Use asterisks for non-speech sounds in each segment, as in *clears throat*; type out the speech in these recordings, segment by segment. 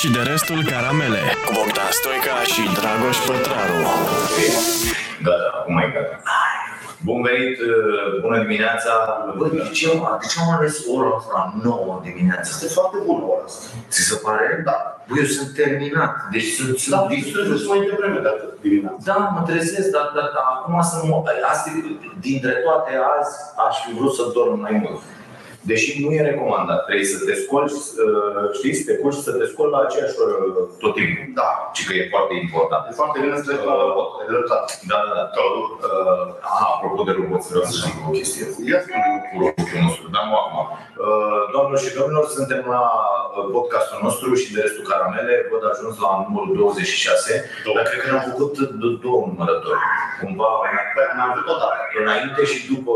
și de restul caramele cu Bogdan Stoica și Dragoș Pătraru. Gata, acum e gata. Bun venit, uh, bună dimineața. Bă, de ce, de ce am ales ora asta la 9 dimineața? Este foarte bună ora asta. Ți se pare? Da. Bă, eu sunt terminat, deci sunt, sunt Da, distrus. trebuie mai devreme de atât dimineața. Da, mă trezesc, dar, dar, dar acum să nu... Asta, dintre toate azi, aș fi vrut să dorm mai mult. Deși nu e recomandat, trebuie să te scoli, uh, știi, să te culci să te scoli la aceeași oră tot timpul. Da. Și că e foarte important. E foarte bine să treci la robot, e dreptate. Da, da, da. Uh, a, apropo de robot, vreau să zic o chestie. Ia spune cu robotul nostru, dar nu acum. Uh, Doamnelor și domnilor, suntem la uh, podcastul nostru și de restul caramele. Văd ajuns la numărul 26, dar cred că ne-am făcut d- două numărători. Cumva Păi, am avut o dată. înainte și după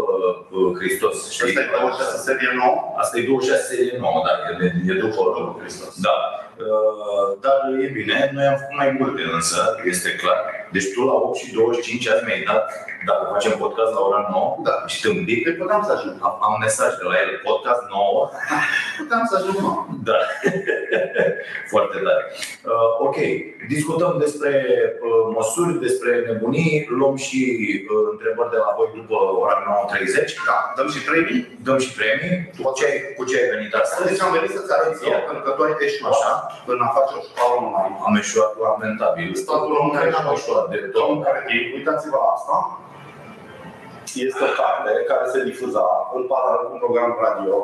uh, Hristos. Și Știi? asta e 26 serie nouă. Asta e 26 serie nouă, da, e, e după După Hristos. Da. Uh, Dar e bine, noi am făcut mai multe însă, este clar. Deci tu la 8 și 25 azi mi-ai dat, dacă facem podcast la ora 9, Da. și tâmpit, Păi puteam să ajung. am, am mesaj de la el, podcast 9, *laughs* Puteam să ajung, mă. da, *laughs* foarte tare. Uh, ok, discutăm despre uh, măsuri, despre nebunii, luăm și uh, întrebări de la voi după ora 9.30. Da, dăm și premii. Dăm și premii. Cu ce, ai- cu ce ai venit astăzi? Deci am venit să-ți arăt eu, pentru că tu ai eșuat Așa. În a face o școală online. Am eșuat lamentabil. Statul român care care n-am eșuat de tot. Domnul Carchi, uitați-vă la asta. Este o carte care se difuza în paralel cu un program radio.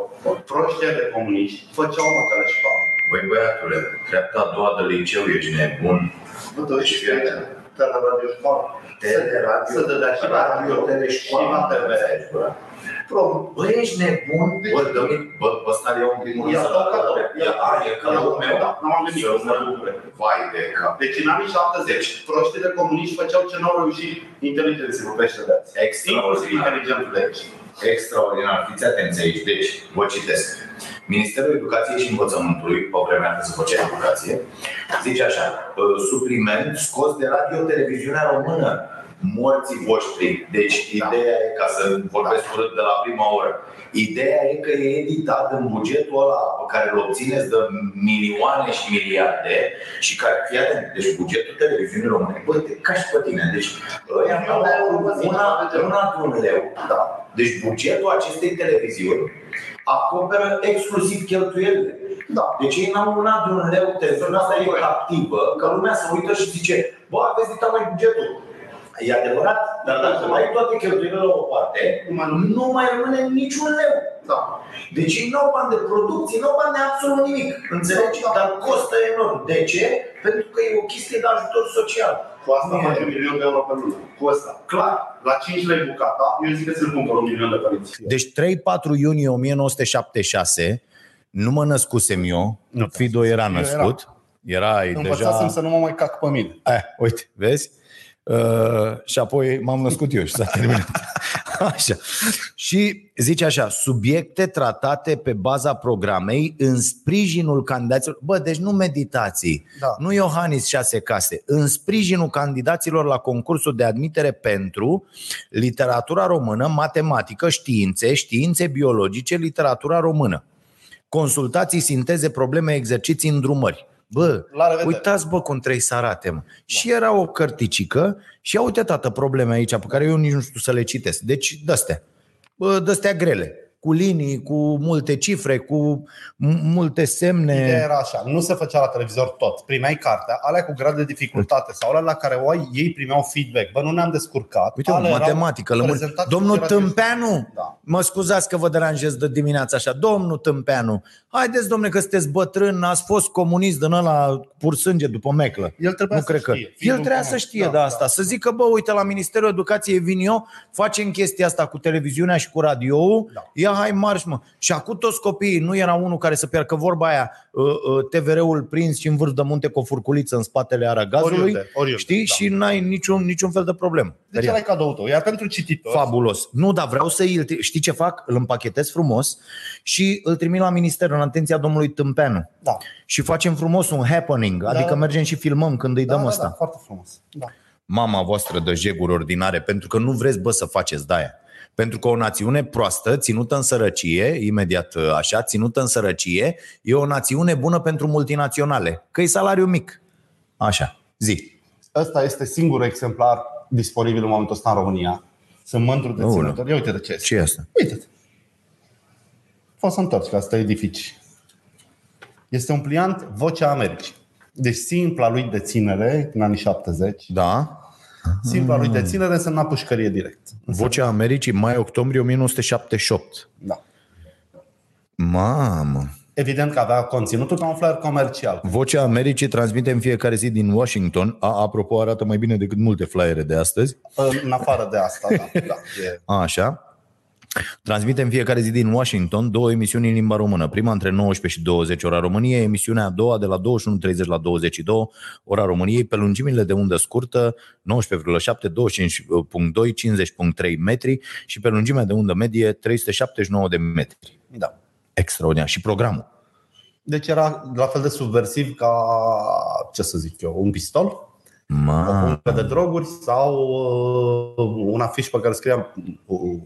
Proștii de comuniști făceau mă școală. Băi băiatule, treapta a doua de liceu ești nebun. Bă, tu ești prieten. Tele radio școală. Teleradio, Să dădea și la radio, telescoală, și la TV. Pro. Bă, ești nebun? Bă, dă-mi, bă, bă, ăsta le iau în primul rând Ia să dau cadou. Ia, a, e cadou meu? Da, nu am gândit. Să mă bucure. Vai de cap. Deci în anii 70, proștii de comuniști făceau ce n-au reușit inteligenții rupește de azi. Inclusiv Extraordinar. inteligentul de aici. Extraordinar. Fiți atenți aici. Deci, vă citesc. Ministerul Educației și Învățământului, pe vremea când se făcea educație, zice așa, uh, supliment scos de radio-televiziunea română, morții voștri. Deci, ideea e, ca să vorbesc urât de la prima oră, ideea e că e editat în bugetul ăla pe care îl obțineți de milioane și miliarde și care, fii atent, deci bugetul televiziunii române, bă, te cași pe tine, deci ăia Eu de euro, bă, zic, una, de una de un leu, Da. deci bugetul acestei televiziuni acoperă exclusiv cheltuielile. Da. Deci ei n-au una de un leu, televiziunea asta e captivă, că lumea se uită și zice, bă, aveți dita mai bugetul. E adevărat, dar dacă mai ai toate cheltuielile la o parte, Nu mai nu mai rămâne niciun leu. Da. Deci ei n-au bani de producție, n-au bani de absolut nimic. Înțelegi? Dar costă enorm. De ce? Pentru că e o chestie de ajutor social. Cu asta Nu e- faci un milion de euro pe lună. Cu asta. Clar. La 5 lei bucata, eu zic că ți-l cumpăr un milion de părinți. Deci 3-4 iunie 1976, nu mă născusem eu, Nu. Fido era Eu născut, era Învățasem deja... să nu mă mai cac pe mine. Eh, uite, vezi? Uh, și apoi m-am născut eu și s-a terminat. *laughs* Așa. Și zice așa, subiecte tratate pe baza programei în sprijinul candidaților. Bă, deci nu meditații, Da. nu Iohannis șase case, în sprijinul candidaților la concursul de admitere pentru literatura română, matematică, științe, științe biologice, literatura română. Consultații, sinteze, probleme, exerciții, îndrumări. Bă, La revedere. uitați bă cum trebuie să arate, mă. Și era o cărticică și ia uite tată probleme aici pe care eu nici nu știu să le citesc. Deci de-astea. Bă, de-astea grele. Cu linii, cu multe cifre, cu m- multe semne. Ideea era așa, nu se făcea la televizor tot. Primeai cartea, alea cu grad de dificultate sau alea la care o ai, ei primeau feedback. Bă, nu ne-am descurcat. Uite, mă, Alea erau matematică, lămuri. prezentate Domnul cu radio- Tâmpeanu, Da. mă scuzați că vă deranjez de dimineața așa. Domnul Tâmpeanu, haideți, domne, că sunteți bătrân, ați fost comunist din ăla pur sânge după meclă. El trebuia nu să cred că. știe. El Fiul trebuia comun. să știe Da, de asta. da. Să zică, bă, uite, la Ministerul Educației vin eu, facem chestia asta cu televiziunea și cu radio Da. Ia hai marș, mă. Și acum toți copiii, nu era unul care să pierdă, că vorba aia, uh, uh, TVR-ul prins și în vârf de munte cu o furculiță în spatele aragazului, Oriunde, oriunde, știi? da. Și n-ai niciun, niciun fel de problemă. Deci ăla e cadou tău. Iar pentru cititor, Fabulos. Nu, dar vreau să îl știi ce fac? Îl împachetez frumos și îl trimit la minister în atenția domnului Tâmpeanu. da. Și facem frumos un happening, Da, adică da. mergem și filmăm când îi Da, dăm da, ăsta. da, foarte frumos. Da. Mama voastră de jeguri ordinare, pentru că nu vreți, bă, să faceți de-aia. Pentru că o națiune proastă, ținută în sărăcie, imediat uh, așa, ținută în sărăcie, e o națiune bună pentru multinaționale, că e salariu mic. Așa, zi. Ăsta este singurul exemplar disponibil în momentul ăsta în România. Sunt mândru de Aoleu. ținători. Ia uite de ce este. Ce e asta? Uite-te. Poți să întorci, că asta e edifici. Este un pliant Vocea Americii. Deci simpla lui deținere, în anii 70, Da. Simpla lui deținere însemna pușcărie direct. Vocea Americii, mai-octombrie 1978. Da. Mamă! Evident că avea conținutul ca un flyer comercial. Vocea Americii transmite în fiecare zi din Washington. A, apropo, arată mai bine decât multe flyere de astăzi. În afară de asta, da. da e. A, așa. Transmite în fiecare zi din Washington două emisiuni în limba română. Prima între 19 și 20 ora României, emisiunea a doua de la 21.30 la 22 ora României pe lungimile de undă scurtă 19,7, 25.2, 50.3 metri și pe lungimea de undă medie 379 de metri. da. Extraordinar. Și programul. Deci era la fel de subversiv ca, ce să zic eu, un pistol, o Ma, pungă de droguri sau uh, un afiș pe care scria uh,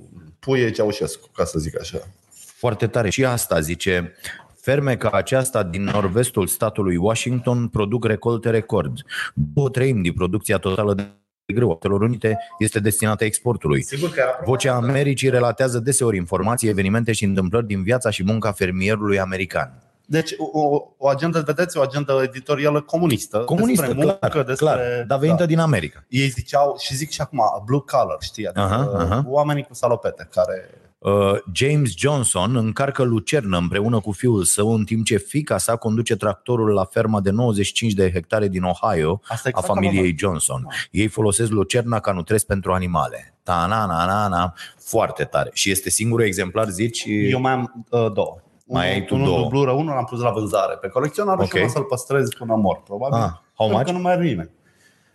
Puie Ceaușescu, ca să zic așa. Foarte tare. Și asta zice, ferme ca aceasta din nord-vestul statului Washington produc recolte record. Două treimi din producția totală de grâu a Statelor Unite este destinată exportului. Sigur că era Vocea Americii relatează deseori informații, evenimente și întâmplări din viața și munca fermierului american. Deci o, o agendă, vedeți, o agendă editorială comunistă. Comunistă, despre muncă, clar, despre, clar, dar venită da. din America. Ei ziceau, și zic și acum, blue collar, știi? Adică Aha, aha. oamenii cu salopete care... Uh, James Johnson încarcă lucernă împreună cu fiul său în timp ce fica sa conduce tractorul la ferma de 95 de hectare din Ohio Asta a exact familiei am Johnson. Ei folosesc lucerna ca nutresc pentru animale. Ta na na na na, foarte tare. Și este singurul exemplar, zici? Eu mai am uh, două. Mai unul, ai tu unul două. dublură, unul l-am pus la vânzare pe colecționar Ok. și unul să-l păstrez până mor, probabil. Ah, how pentru much? că nu mai are nimeni.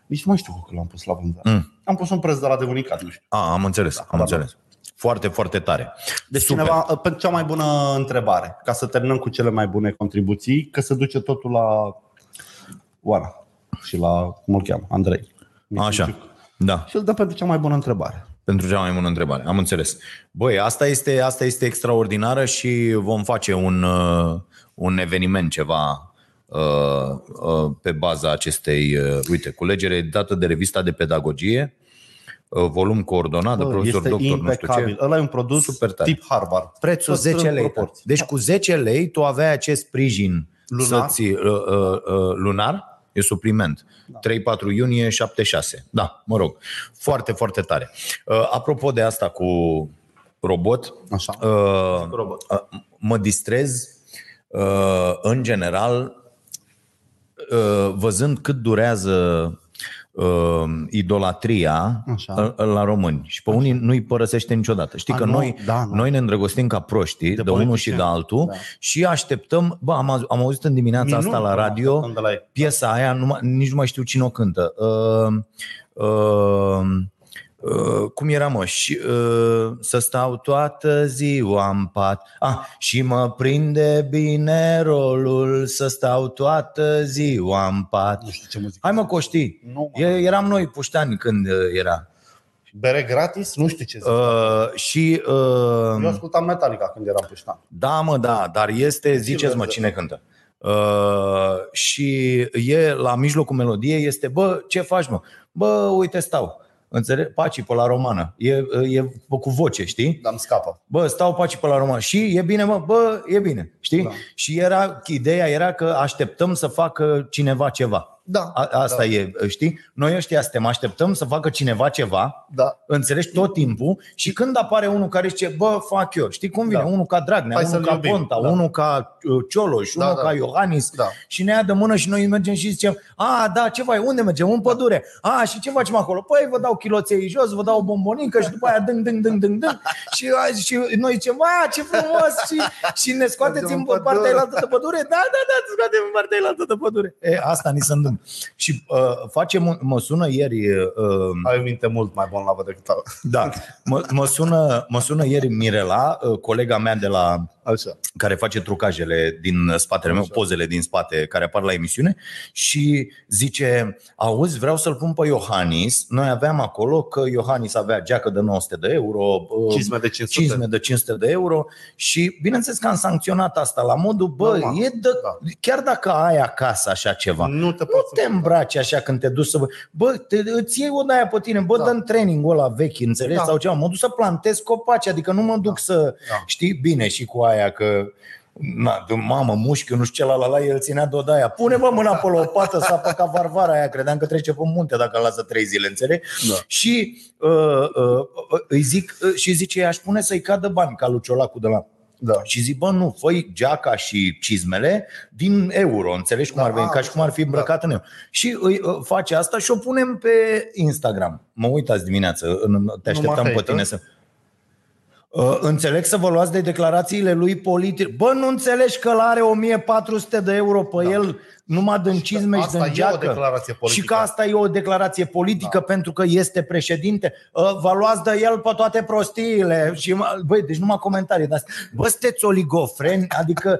Nici nu mai știu cu cât l-am pus la vânzare. Mm. Am pus un preț de la de unicat, nu știu. A, am înțeles, am da. înțeles. Foarte, foarte tare. Deci Super. cineva, uh, pentru cea mai bună întrebare, ca să terminăm cu cele mai bune contribuții, că se duce totul la Oana și la, cum îl cheamă, Andrei. Așa, da. Și îl dăm pentru cea mai bună întrebare. Pentru cea mai bună întrebare. Am înțeles. Băi, asta este, asta este extraordinară și vom face un, uh, un eveniment ceva uh, uh, pe baza acestei, uh, uite, culegere dată de revista de pedagogie, uh, volum coordonat de Bă, profesor este doctor nu știu impecabil. ce. Ăla e un produs Super tare. tip Harvard. Prețul Tot în 10 lei. proporții. Deci cu 10 lei tu aveai acest sprijin Lunar? să-ți, uh, uh, uh, lunar, e supliment. 3-4 iunie 76. Da, mă rog. Foarte, foarte tare. Uh, apropo de asta cu robot, Așa. uh, Robot. uh, mă distrez uh, în general uh, văzând cât durează uh, idolatria Așa. uh, la români. Și pe unii nu-i părăsește niciodată. Știi A, că nu, noi, da, nu. noi ne îndrăgostim ca proștii de, de unul și politicieni. de altul Da. și așteptăm, bă, am, am auzit în dimineața Minuni asta la până radio așteptăm de la ei. piesa aia, nu, mai- nici nu mai știu cine o cântă. Uh, uh, Uh, cum era mă? Și, uh, să stau toată ziua în pat ah, Și mă prinde bine rolul Să stau toată ziua în pat Nu știu ce muzică. Hai mă Coști Nu, mă. E- Eram noi puștani când uh, era Bere gratis? Nu știu ce zic. uh, Și uh, Eu ascultam Metallica când eram puștan. Da, mă, da, dar este, ziceți mă, verde. cine cântă. Uh, și e la mijlocul melodiei, este, bă, ce faci, mă? Bă, uite, stau. Înțeleg? Paci pe la romană. E, e cu voce, știi? Dar îmi scapă. Bă, stau paci pe la romană. Și e bine, mă? Bă, e bine. Știi? Da. Și era, ideea era că așteptăm să facă cineva ceva. Da. A, asta da. e, știi? Noi ăștia suntem, așteptăm să facă cineva ceva Da. Înțelegi tot timpul și când apare unul care zice, bă, fac eu, știi cum vine? Da. Unul ca Dragnea, Hai unul să-l ca iubim. Ponta, Da. unul ca uh, Cioloș, Da, unul da. ca Iohannis Da. și ne ia de mână și noi mergem și zicem, a, da, ce faci, unde mergem? În pădure. A, și ce facem acolo? Păi vă dau chiloței jos, vă dau o bombonică și după aia dâng, dâng, dâng, dâng, dâng. Și, a, și noi zicem, a, ce frumos și, și ne scoateți Mergem în în partea pădure. altă de pădure. Da, da, da, te scoatem în partea altă de pădure. E, asta ni se întâmplă. Și uh, facem, mă sună ieri uh, Ai minte mult mai bun la vă decât ala. da, mă, mă, sună, mă sună ieri Mirela, uh, colega mea de la Așa. care face trucajele din spatele meu, Așa. pozele din spate care apar la emisiune și zice, auzi, vreau să-l pun pe Iohannis. Noi aveam acolo că Iohannis avea geacă de 900 de euro, uh, Cizme de 500. cizme de 500 de euro și bineînțeles că am sancționat asta la modul, bă, Normal. e de, Da. chiar dacă ai acasă așa ceva, Nu te nu poți te îmbraci așa când te duci să... Bă, te, îți iei o de aia pe tine, bă, Da. da. dă training-ul ăla vechi, înțelegi? Da. Sau ceva, mă duc să plantez copaci, adică nu mă duc Da. să... Da. Știi, bine și cu aia că... Na, de mamă, mușchi, nu știu ce la la la, el ținea de aia. Pune mă mâna pe o pată să apă ca varvara aia, credeam că trece pe munte dacă îl lasă trei zile, înțelegi? Da. Și uh, uh, uh, îi zic, uh, și zice, aș pune să-i cadă bani ca lui Ciolacul de la Da. și zic, bă, nu, fă geaca și cizmele din euro, înțelegi cum Da, ar veni, a, ca și cum ar fi îmbrăcat în euro. Și îi uh, face asta și o punem pe Instagram. Mă uitați dimineață, în- te așteptam pe hate-ă? tine să... Uh, Înțeleg să vă luați de declarațiile lui politice. Bă, nu înțelegi că l-are 1400 de euro pe Da. el numai din cizme și Asta din e o geacă. declarație politică. Și că asta e o declarație politică da. pentru că este președinte. Uh, Vă luați de el pe toate prostiile. Și, băi, deci numai comentarii de astea. Bă, sunteți oligofreni? Adică,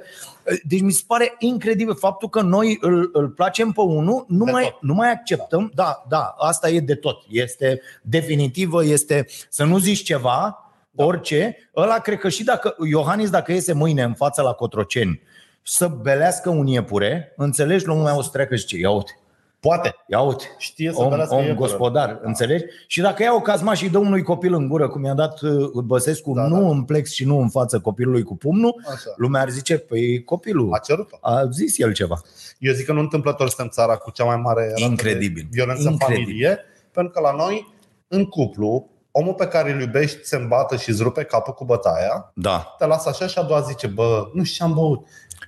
uh, deci mi se pare incredibil faptul că noi îl, îl placem pe unul, nu De mai, tot. nu mai acceptăm. Da, da, asta e de tot. Este definitivă, este să nu zici ceva, Da. orice. Ăla cred că și dacă, Iohannis dacă iese mâine în fața la Cotroceni să belească un iepure, înțelegi, lumea o să treacă și zice, ia uite, Poate. Ia uite, Știe să om, belească om iepure. gospodar, Da. înțelegi? Și dacă ia o cazma și dă unui copil în gură, cum i-a dat uh, Băsescu, Da, nu da. în plex și nu în față copilului cu pumnul, Așa. lumea ar zice, păi copilul A cerut-o. a zis el ceva. Eu zic că nu întâmplător suntem țara cu cea mai mare rată Incredibil. de violență Incredibil. în familie, pentru că la noi, în cuplu, omul pe care îl iubești se îmbată și îți rupe capul cu bătaia, Da. te lasă așa și a doua zice, bă, nu știu ce am băut.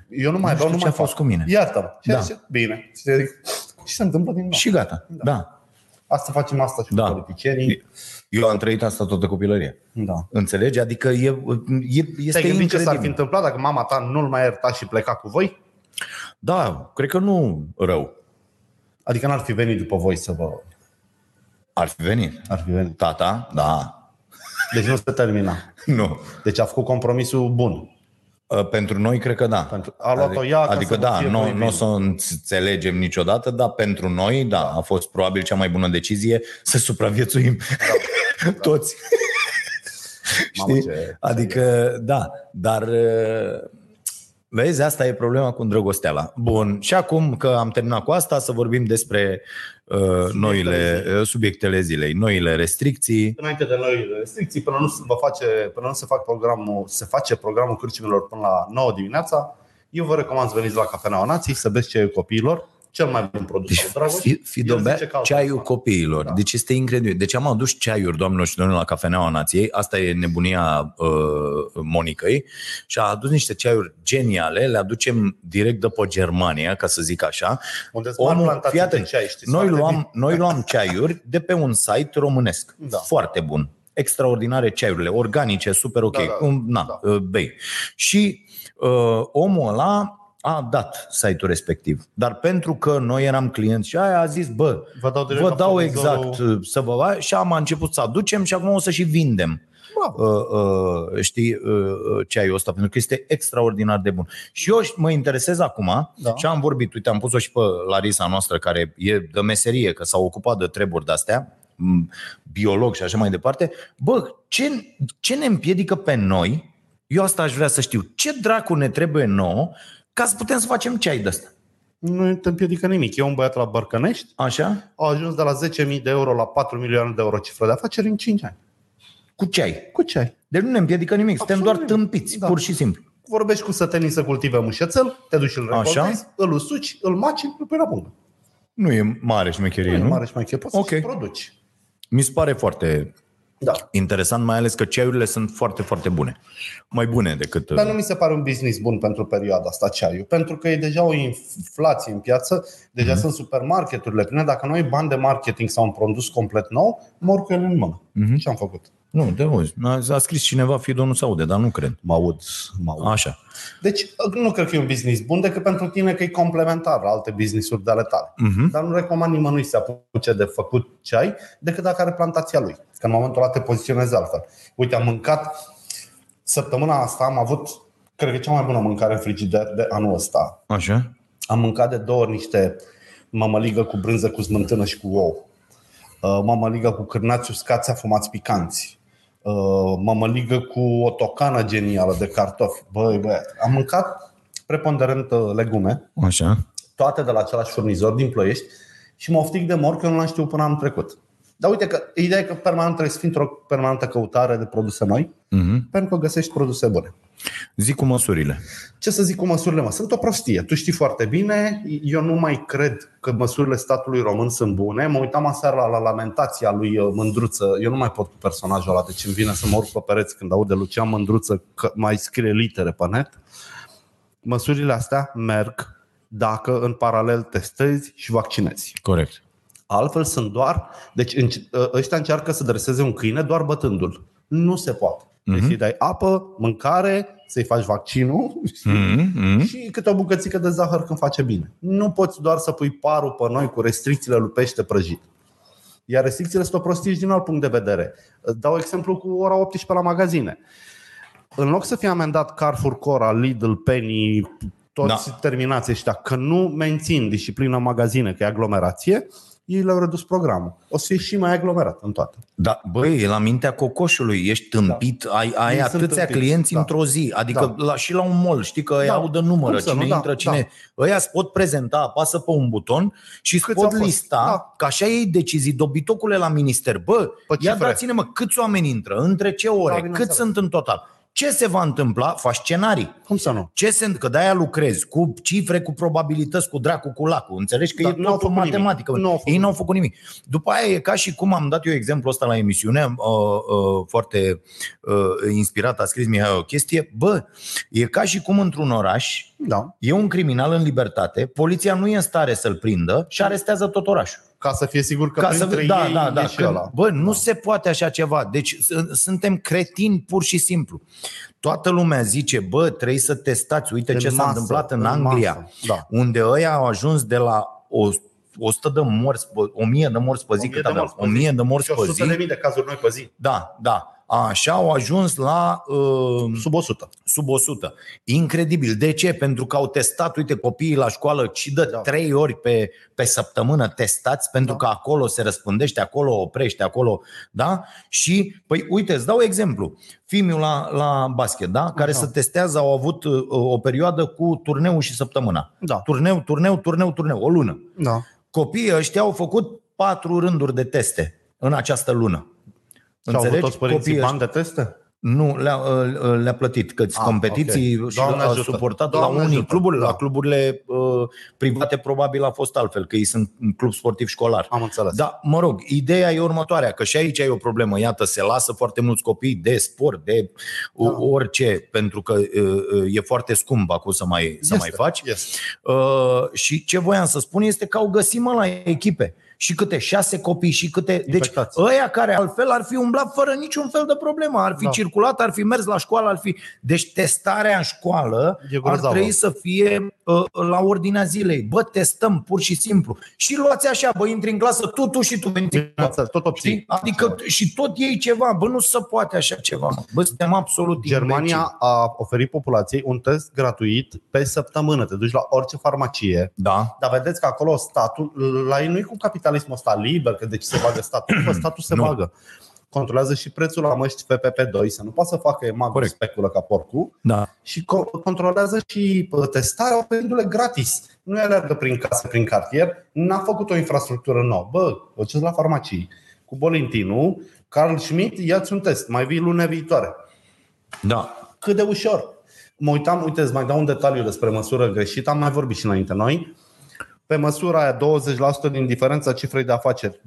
Eu nu mai Nu beau, știu nu ce mai a fost fac. cu mine. Iartă-mă. Și Da. da. zice, bine. Și, zic, și se întâmplă din nou. Și gata. Da. Asta facem asta și Da. cu politicienii. Eu am trăit asta toată copilăria. Da. Înțelegi? Adică e, e, este Te-ai gândit ce s-ar fi incredibil. întâmplat dacă mama ta nu-l mai ierta și pleca cu voi? Da, cred că nu rău. Adică n-ar fi venit după voi să vă... Ar fi venit. Ar fi venit. Tata, da. Deci nu se termina. *laughs* Nu. Deci a făcut compromisul bun. Uh, Pentru noi, cred că da. Pentru- a luat-o ea ca Adică să da, fie nu, proibil. nu o să o înțelegem niciodată, dar pentru noi, da, a fost probabil cea mai bună decizie să supraviețuim *laughs* toți. *laughs* Mamă, Știi? ce- Adică, da, dar uh, vezi, asta e problema cu îndrăgosteala. Bun, și acum că am terminat cu asta, să vorbim despre uh, noile uh, subiectele zilei, noile restricții. Înainte de noi restricții, până nu se va face, până nu se fac programul, se face programul cârciumilor până la 9 dimineața, eu vă recomand să veniți la Cafeneaua Nației, să beți ceaiul copiilor, cel mai bun produs Deci al Dragoș. fi, fi El dobea zice că altă ceaiul persoană. copiilor. Da. Deci este incredibil. Deci am adus ceaiuri, doamnelor și domnilor, la Cafeneaua Nației. Asta e nebunia uh, Monicăi. Și a adus niște ceaiuri geniale. Le aducem direct de pe Germania, ca să zic așa. Unde sunt mari Omul, plantații fii de atent, ceai, știți noi, foarte luam, noi luam ceaiuri *laughs* de pe un site românesc. Da. Foarte bun. Extraordinare ceaiurile, organice, super ok. Da, da, Um, Na, da. uh, bei. Și uh, omul ăla a dat site-ul respectiv. Dar pentru că noi eram clienți și aia a zis, bă, Vă dau direct vă la dau furnizorul- exact uh, să vă și am început să aducem și acum o să și vindem. Bravo. Uh, uh, știi, uh, uh, ceaiul ăsta, pentru că este extraordinar de bun. Și eu mă interesez acum Da. și am vorbit, uite, am pus-o și pe Larisa noastră, care e de meserie, că s-a ocupat de treburi de-astea, m, biolog și așa mai departe. Bă, ce, ce ne împiedică pe noi, eu asta aș vrea să știu, ce dracu ne trebuie nouă ca să putem să facem ceai de ăsta? Nu te împiedică nimic. E un băiat la Bărcănești, Așa? a ajuns de la 10.000 de euro la 4 milioane de euro cifră de afaceri în 5 ani. Cu ceai. Cu ceai. Deci nu ne împiedică nimic, suntem Absolut doar nimic. tâmpiți, Da. pur și simplu. Vorbești cu sătenii să cultive mușețel, te duci îl Așa. recoltezi, îl usuci, îl maci, îl pui la pungă. Nu e mare șmecherie, Nu e nu? mare și mai poți Ok. să produci. Mi se pare foarte Da. interesant, mai ales că ceaiurile sunt foarte, foarte bune. Mai bune decât... Dar nu mi se pare un business bun pentru perioada asta ceaiul, pentru că e deja o inflație în piață, deja Mhm. sunt supermarketurile pline. Dacă noi bani de marketing sau un produs complet nou, mor cu el în mână. Mhm. Ce am făcut? Nu, de auzi. A, a scris cineva, fi domnul Saude, dar nu cred. Mă aud, mă aud. Așa. Deci nu cred că e un business bun decât pentru tine că e complementar la alte business-uri de ale tale. Mhm. Dar nu recomand nimănui să se apuce de făcut ceai decât dacă are plantația lui. Că în momentul ăla te poziționezi altfel. Uite, am mâncat săptămâna asta, am avut cred că e cea mai bună mâncare în frigider de anul ăsta. Așa? Am mâncat de două ori niște mămăligă cu brânză cu smântână și cu ou. Uh, Mămăligă cu cârnați uscați afumați picanți. Uh, Mămăligă cu o tocană genială de cartofi. Băi, băi, am mâncat preponderent uh, legume, Așa. toate de la același furnizor din Ploiești și mă oftic de mor că eu nu l-am știut până anul trecut. Dar uite că ideea e că permanent trebuie să fii într-o permanentă căutare de produse noi, Mhm. pentru că găsești produse bune. Zic cu măsurile. Ce să zic cu măsurile, mă? Sunt o prostie. Tu știi foarte bine, eu nu mai cred că măsurile statului român sunt bune. Mă uitam aseară la, la lamentația lui uh, Mândruță. Eu nu mai pot cu personajul ăla, deci îmi vine să mă urc pe pereți când aud de Lucian Mândruță că mai scrie litere pe net. Măsurile astea merg dacă în paralel testezi și vaccinezi. Corect. Altfel sunt doar... Deci înc- ăștia încearcă să dreseze un câine doar bătându-l. Nu se poate. Deci Mhm. îi dai apă, mâncare, să-i faci vaccinul știi? Mhm, mhm. și câte o bucățică de zahăr când face bine. Nu poți doar să pui parul pe noi cu restricțiile lui pește prăjit. Iar restricțiile sunt o prostie și din alt punct de vedere. Îți dau exemplu cu ora 18 la magazine. În loc să fie amendat Carrefour, Cora, Lidl, Penny, toți Da. terminați ăștia, că nu mențin disciplina în magazine, că e aglomerație, ei le-au redus programul. O să fie și mai aglomerat în toate. Da, băi, e la mintea cocoșului, ești tâmpit, ai, ai Ei sunt atâția tâmpiți, clienți da. într-o zi, adică Da. la, și la un mall, știi că îi Da. au de numără, Cum să cine nu? Da, intră, cine... Ăia îți pot prezenta, apasă pe un buton și îți Câți pot au fost? lista, Da. că așa ei decizii, dobitocule la minister, bă, Pe ia cifre. dați-ne mă, câți oameni intră, între ce ore, cât bineînțeles. sunt în total, ce se va întâmpla, faci scenarii. Cum să nu? Ce se că de-aia lucrezi cu cifre, cu probabilități, cu dracu, cu lacul. Înțelegi că Da, e n-au totul făcut nimic. matematică. Nu au făcut Ei n-au făcut nimic. După aia e ca și cum am dat eu exemplu ăsta la emisiune, uh, uh, foarte uh, inspirat, a scris Mihai o chestie. Bă, e ca și cum într-un oraș Da. e un criminal în libertate, poliția nu e în stare să-l prindă și arestează tot orașul. Ca să fie sigur că Ca să, printre da, ei da, da, e și că, ăla. bă, nu se poate așa ceva. Deci s- suntem cretini pur și simplu. Toată lumea zice, bă, trebuie să testați. Uite În ce s-a masă, întâmplat în în Anglia, masă, da. unde ăia au ajuns de la o 100 de morți, pe- 1000 de morți pe zi, 1000 cât de aveau? morți pe zi. 1000 de morți Și pe 100 de zi. mii de cazuri noi pe zi. Da, da. Așa au ajuns la uh, Sub 100. sub 100. Incredibil. De ce? Pentru că au testat, uite, copiii la școală și de Da. trei ori pe, pe săptămână testați, pentru Da. că acolo se răspândește, acolo oprește, acolo, da? Și, păi, uite, îți dau exemplu. Fimiul la, la basket, da? Care Așa. se testează, au avut uh, o perioadă cu turneu și săptămâna. Da. Turneu, turneu, turneu, turneu, o lună. Da. Copiii ăștia au făcut patru rânduri de teste în această lună. Și au avut toți părinții bani de teste? Nu, le-a, le-a plătit că Ah, competiții ok. și Doamne a ajută. suportat Doamne la unii ajută. cluburi, Da. la cluburile uh, private probabil a fost altfel, că ei sunt un club sportiv școlar. Am înțeles. Da, mă rog, ideea e următoarea, că și aici e o problemă. Iată, se lasă foarte mulți copii de sport, de da. orice, pentru că uh, e foarte scump acum să mai, să mai faci. Este. Uh, și ce voiam să spun este că au găsit mă la echipe. Și câte șase copii și câte... Deci Infectați. ăia care altfel ar fi umblat fără niciun fel de problemă, ar fi Da. circulat, ar fi mers la școală, ar fi... Deci testarea în școală E ar grozavă. trebui să fie uh, la ordinea zilei. Bă, testăm pur și simplu. Și luați așa, bă, intri în clasă, tu, tu și tu. Veniți Bineînțeles, tot obții. Știi? Adică și tot ei ceva. Bă, nu se poate așa ceva. mă. Bă, suntem absolut Germania imbecili. a oferit populației un test gratuit pe săptămână. Te duci la orice farmacie. Da. Dar vedeți că acolo statul, la ei nu e cum capitalismul ăsta liber, că deci se bagă statul, Bă, *clears throat* statul se Nu. bagă. Controlează și prețul la măști FPP2, să nu poată să facă emagul Corect. speculă ca porcul Da. și co- controlează și uh, testarea oferindu-le gratis. Nu alergă prin casă, prin cartier, n-a făcut o infrastructură nouă. Bă, vă duceți la farmacii cu Bolintinu, Carl Schmidt, ia-ți un test, mai vii lunea viitoare. Da. Cât de ușor. Mă uitam, uite, îți mai dau un detaliu despre măsură greșită, am mai vorbit și înainte noi. Pe măsura aia, 20% din diferența cifrei de afaceri 2019-2020,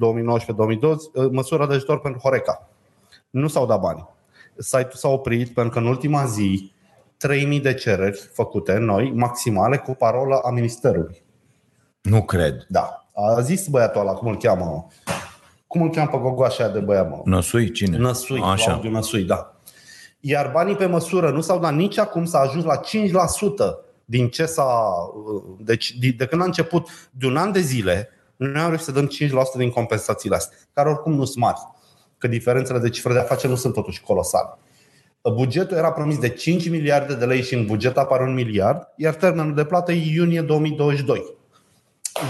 măsura de ajutor pentru Horeca. Nu s-au dat bani. Site-ul s-a oprit pentru că în ultima zi 3000 de cereri făcute noi, maximale, cu parola a Ministerului. Nu cred. Da. A zis băiatul ăla, cum îl cheamă? mă? Cum îl cheamă pe gogoașa aia de băiat, mă? Năsui cine? Năsui, Așa. Claudiu Năsui, da. Iar banii pe măsură nu s-au dat nici acum, s-a ajuns la 5% din ce s-a. Deci, de, de când a început, de un an de zile, noi am reușit să dăm 5% din compensațiile astea, care oricum nu sunt mari, că diferențele de cifre de afaceri nu sunt totuși colosale. Bugetul era promis de 5 miliarde de lei și în buget apare un miliard, iar termenul de plată e iunie 2022.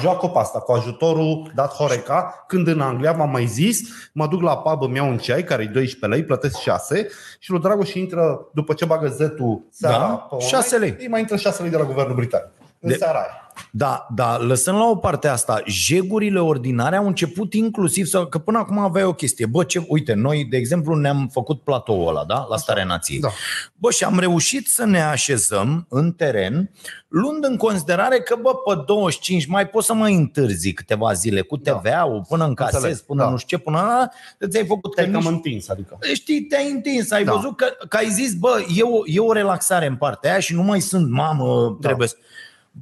Joacă pe asta cu ajutorul dat Horeca, când în Anglia, v-am mai zis, mă duc la pub, îmi iau un ceai care e 12 lei, plătesc 6 și lui Dragoș intră, după ce bagă zetul seara Da, pe online, 6 lei. Îi mai intră 6 lei de la guvernul britanic. În De- seara aia. Da, da, lăsând la o parte asta, jegurile ordinare au început inclusiv să, că până acum aveai o chestie. Bă, ce, uite, noi, de exemplu, ne-am făcut platoul ăla, da? La Starea Nației. Da. Bă, și am reușit să ne așezăm în teren, luând în considerare că, bă, pe 25 mai poți să mai întârzi câteva zile cu TVA-ul, până încasezi, Înțeleg, până da. nu știu ce, până la... Ți-ai făcut Te-ai că cam nici- întins, adică. Știi, te-ai întins, ai Da. văzut că, că ai zis, bă, e o, e o relaxare în partea aia și nu mai sunt, mamă, Da. trebuie să...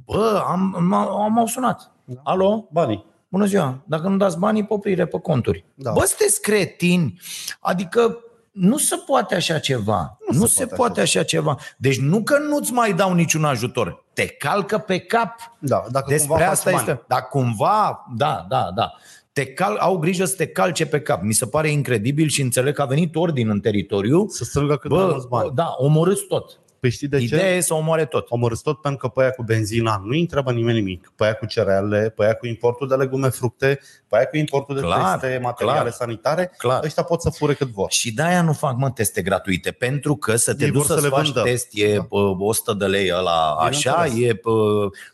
Bă, am, am, am au sunat. Da. Alo? Banii. Bună ziua, dacă nu dați banii, poprire pe conturi. Da. Bă, sunteți cretini. Adică nu se poate așa ceva. Nu, nu se, se poate, poate așa ceva. Deci nu că nu-ți mai dau niciun ajutor. Te calcă pe cap. Da, dacă Despre cumva faci asta bani. este. Dar cumva, da, da, da. Te cal, au grijă să te calce pe cap. Mi se pare incredibil și înțeleg că a venit ordin în teritoriu. Să strângă cât mai Bă, mulți bani. da, omorâți tot. Păi știi de ce? Ideea e să omoare tot. Omorâți tot pentru că pe aia cu benzina nu întreabă nimeni nimic. Pe aia cu cereale, pe aia cu importul de legume, fructe, pe aia cu importul de Clar, teste, materiale clar. sanitare, Clar. ăștia pot să fure cât vor. Și de-aia nu fac, mă, teste gratuite, pentru că să te Ei duci vor să să-ți le faci vândă. test e Da. da. 100 de lei ăla așa, Bineînțeles. e pă,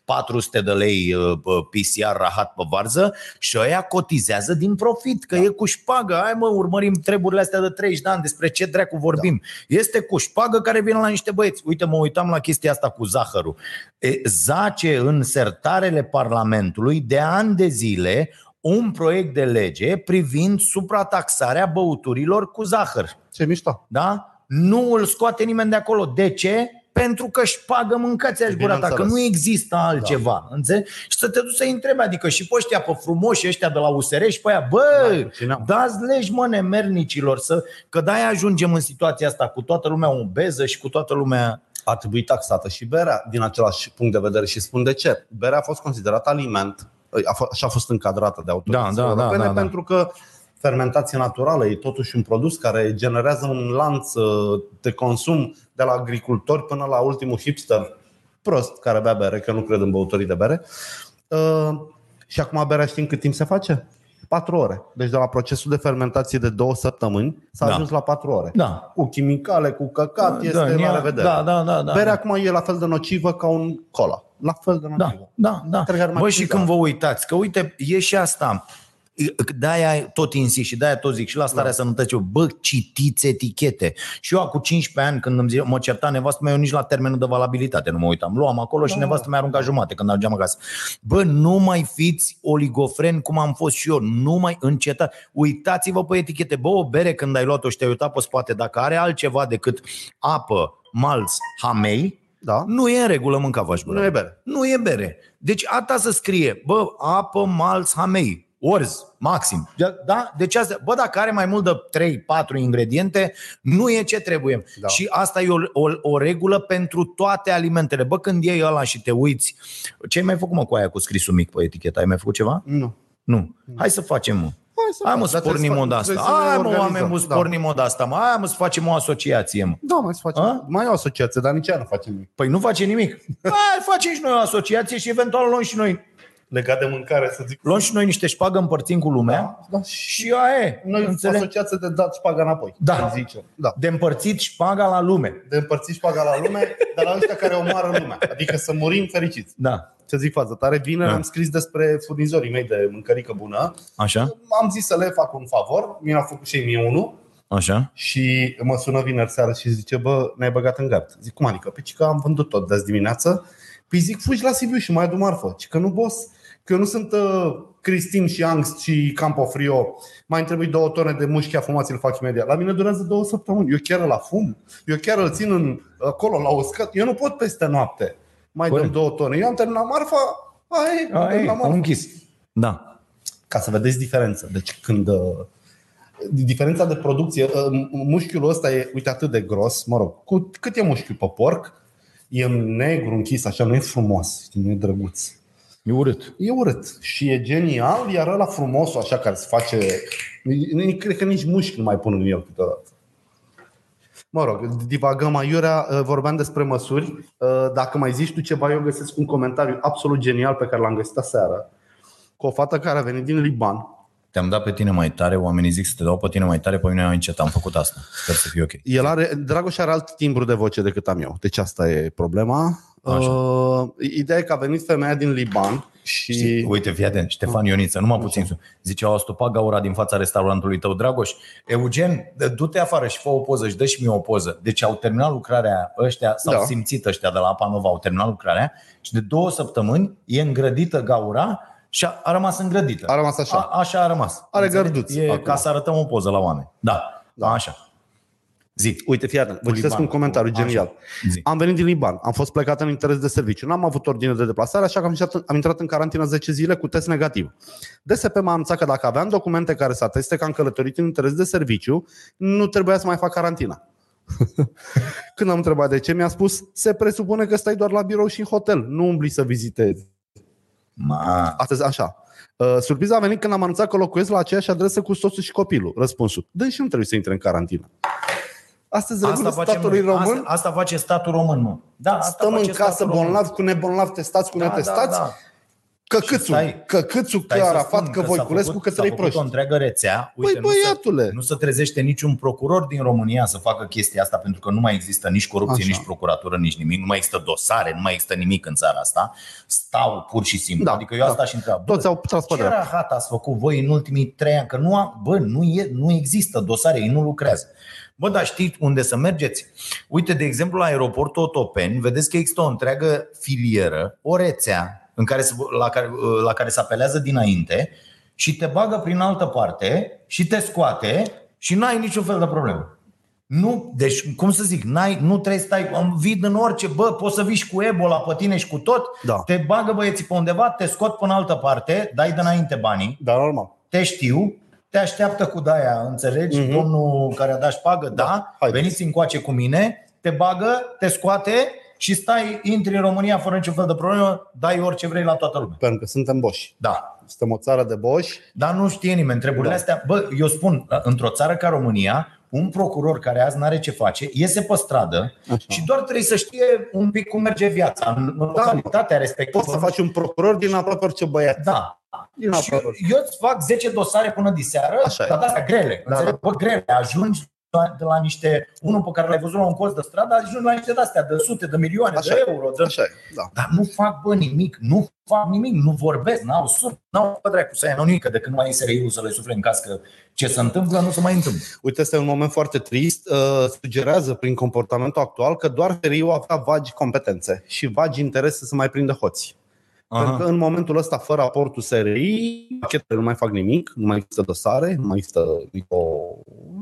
400 de lei uh, pă, PCR rahat pe varză și ăia cotizează din profit, că da. e cu șpagă. Hai mă, urmărim treburile astea de 30 de ani, despre ce dracu vorbim. Da. Este cu șpagă care vine la niște băieți. Uite, mă uitam la chestia asta cu zahărul. E, zace în sertarele Parlamentului de ani de zile un proiect de lege privind suprataxarea băuturilor cu zahăr. Ce mișto. Da? Nu îl scoate nimeni de acolo. De ce? Pentru că își pagă mâncați gura ta, că Bineînțeles. nu există altceva. Da. Înțelegi? Și să te duci să-i întrebi, adică și pe ăștia, pe frumoși ăștia de la USR și pe aia, bă, Da, țineam. dați legi, mă, nemernicilor, să... că de-aia ajungem în situația asta cu toată lumea obeză și cu toată lumea... Ar trebui taxată și berea din același punct de vedere și spun de ce. Berea a fost considerată aliment, a fost, așa a fost încadrată de autoritățile Da, da, da, europene da, da. pentru că fermentație naturală e totuși un produs care generează un lanț uh, de consum de la agricultori până la ultimul hipster prost care bea bere, că nu cred în băutorii de bere. Uh, și acum berea știm cât timp se face? 4 ore. Deci de la procesul de fermentație de 2 săptămâni s-a Da. ajuns la 4 ore. Da. Cu chimicale, cu căcat, este în la ea- revedere. Da, da, da. da Berea da. acum e la fel de nocivă ca un cola. La fel de nocivă. Da, da, Cred că ar da. mai Bă, fi, și da. când vă uitați, că uite, e și asta. De-aia tot insist și de-aia tot zic și la starea da. sănătății. Bă, citiți etichete. Și eu acum 15 ani, când îmi zi, mă certa nevastă mea, eu nici la termenul de valabilitate nu mă uitam. Luam acolo și Da. nevastă mea arunca jumate când ajungeam acasă. Bă, nu mai fiți oligofreni cum am fost și eu. Nu mai încetați. Uitați-vă pe etichete. Bă, o bere când ai luat-o și te-ai uitat pe spate, dacă are altceva decât apă, malț, hamei, Da? nu e în regulă mânca vaș Nu e bere. nu e bere. Deci asta să scrie, bă, apă, malț, hamei, orz, maxim. Da? Deci asta, bă, dacă are mai mult de 3-4 ingrediente, nu e ce trebuie. Da. Și asta e o, o, o regulă pentru toate alimentele. Bă, când iei ăla și te uiți, ce ai mai făcut mă cu aia cu scrisul mic pe etichetă? Ai mai făcut ceva? Nu. Nu. Hai să facem, mă. Hai mă, să Dar trebuie pornim să o de fac- asta. trebuie să ne Hai mă, organizăm. oameni, mă, să Da. pornim o de asta. mă. Hai mă, să facem o asociație, mă. Da, mai să facem. A? Mai e o asociație, dar nici ea nu face nimic. Păi nu face nimic. *laughs* Hai, facem și noi o asociație și eventual luăm și noi Legat de mâncare, să zic. Luăm și noi niște șpagă, împărțim cu lumea Da. și aia e. Noi înțeleg? asociație de dat șpaga înapoi. Da. să Zicem. Da. De împărțit șpaga la lume. De împărțit șpaga la lume, dar la ăștia care omoară lumea. Adică să murim fericiți. Da. Ce zic fază tare, vineri Da. am scris despre furnizorii mei de mâncărică bună. Așa? Am zis să le fac un favor, mi-a făcut și ei mie unul. Așa? Și mă sună vineri seara și zice, bă, ne-ai băgat în gard. Zic, cum adică? Pe că am vândut tot de azi dimineață. Păi zic, fugi la Sibiu și mai adu marfă. Ci că nu, boss, că eu nu sunt uh, Cristin și Angst și Campofrio. Mai îmi trebuie două tone de mușchi afumați, îl fac imediat. La mine durează două săptămâni. Eu chiar la fum. Eu chiar îl țin în, acolo la uscat. Eu nu pot peste noapte. Mai Corect. dăm două tone. Eu am terminat marfa. Ai, am Aia e, terminat am marfa. închis. Da. Ca să vedeți diferența. Deci când uh, diferența de producție, uh, mușchiul ăsta e, uite, atât de gros, mă rog, cu, cât e mușchiul pe porc, e negru închis, așa, nu e frumos, știi, nu e drăguț. E urât. E urât și e genial, iar ăla frumosul așa care se face, nici- cred că nici mușchi nu mai pun în el câteodată. Mă rog, divagăm aiurea, uh, vorbeam despre măsuri. Uh, Dacă mai zici tu ceva, eu găsesc un comentariu absolut genial pe care l-am găsit aseară cu o fată care a venit din Liban. Te-am dat pe tine mai tare, oamenii zic să te dau pe tine mai tare, pe mine mai încet. Am făcut asta. Sper să fie ok. El are, Dragoș are alt timbru de voce decât am eu, deci asta e problema. Așa. Uh, ideea e că a venit femeia din Liban și... Știi, uite, fii atent, Ștefan Ioniță, numai puțin. sus. Zice, au stupat gaura din fața restaurantului tău, Dragoș. Eugen, dă- du-te afară și fă o poză și dă și mie o poză. Deci au terminat lucrarea ăștia, s-au Da. da. simțit ăștia de la Apa Nova, au terminat lucrarea și de două săptămâni e îngrădită gaura și a, a rămas îngrădită. A rămas așa. A, așa a rămas. Are Înțelegi? gărduț E acum. ca să arătăm o poză la oameni. Da, da. așa. Zi. Uite, fii atent, vă Cu citesc un Libanul, comentariu cu- așa. genial. Zi. Am venit din Liban, am fost plecat în interes de serviciu, n-am avut ordine de deplasare, așa că am intrat, am intrat în carantină 10 zile cu test negativ. DSP m-a anunțat că dacă aveam documente care să ateste că am călătorit în interes de serviciu, nu trebuia să mai fac carantina. *laughs* Când am întrebat de ce, mi-a spus, se presupune că stai doar la birou și în hotel, nu umbli să vizitezi. Ma, Astăzi, așa. Uh, surpriza a venit când am anunțat că locuiesc la aceeași adresă cu soțul și copilul. Răspunsul. Dă și nu trebuie să intre în carantină. Astăzi, regulile statului noi. român, Asta, asta face statul român, mă. Da, asta stăm în face casă statul român. bolnavi cu nebonlavi testați cu Da, netestați, da, da. căcâțul, Și stai- căcâțul, că Stai să Arafat, spun că s-a Voiculescu, făcut- că s-a trei făcut o proști. întreagă rețea. Păi, Uite, nu, băiatule. se, nu se trezește niciun procuror din România să facă chestia asta pentru că nu mai există nici corupție, Așa. nici procuratură, nici nimic. Nu mai există dosare, nu mai există nimic în țara asta. Stau pur și simplu. Da, adică eu asta da. și întreb. bă, Toți au tras pe ce dreapta. rahat ați făcut voi în ultimii trei ani? Că nu, am, bă, nu, e, nu există dosare, ei nu lucrează. Bă, dar știți unde să mergeți? Uite, de exemplu, la aeroportul Otopeni, vedeți că există o întreagă filieră, o rețea în care, se- la, care, la care se apelează dinainte și te bagă prin altă parte și te scoate și n-ai niciun fel de problemă. Nu, deci, cum să zic, n-ai, nu trebuie să stai în vid în orice, bă, poți să vii și cu Ebola pe tine și cu tot, Da. te bagă băieții pe undeva, te scot până în altă parte, dai de înainte banii, Da, normal. te știu, te așteaptă cu daia, înțelegi? Mhm. Mm-hmm. Domnul care a dat șpagă, da, da haideți. veniți încoace cu mine, te bagă, te scoate și stai, intri în România fără niciun fel de problemă, dai orice vrei la toată lumea. Pentru că suntem boși. Da. Suntem o țară de boși. Dar nu știe nimeni treburile Da. da. astea. Bă, eu spun, într-o țară ca România, un procuror care azi n-are ce face, iese pe stradă Așa. și doar trebuie să știe un pic cum merge viața în în localitatea respectivă. Poți să faci un procuror din aproape orice băiat. Da. Din Și eu, aproape. eu îți fac 10 dosare până diseară, Așa e. dar de-astea grele. Da, Da, Bă, grele. Ajungi la- de la niște, unul pe care l-ai văzut la un colț de stradă, ajungi la niște de-astea de sute de milioane Așa de e. euro. De... Așa e, da. Dar nu fac bă nimic, nu fac nimic, nu vorbesc, n-au sun, n-au pe dracu să ia nimic, de când nu mai e SRI-ul să le sufle în cască ce se întâmplă, nu se mai întâmplă. Uite, este un moment foarte trist. Uh, Sugerează prin comportamentul actual că doar FRI-ul avea vagi competențe și vagi interese să mai prindă hoți. Pentru că în momentul ăsta, fără aportul SRI, pachetele nu mai fac nimic, nu mai există dosare, nu mai există nicio,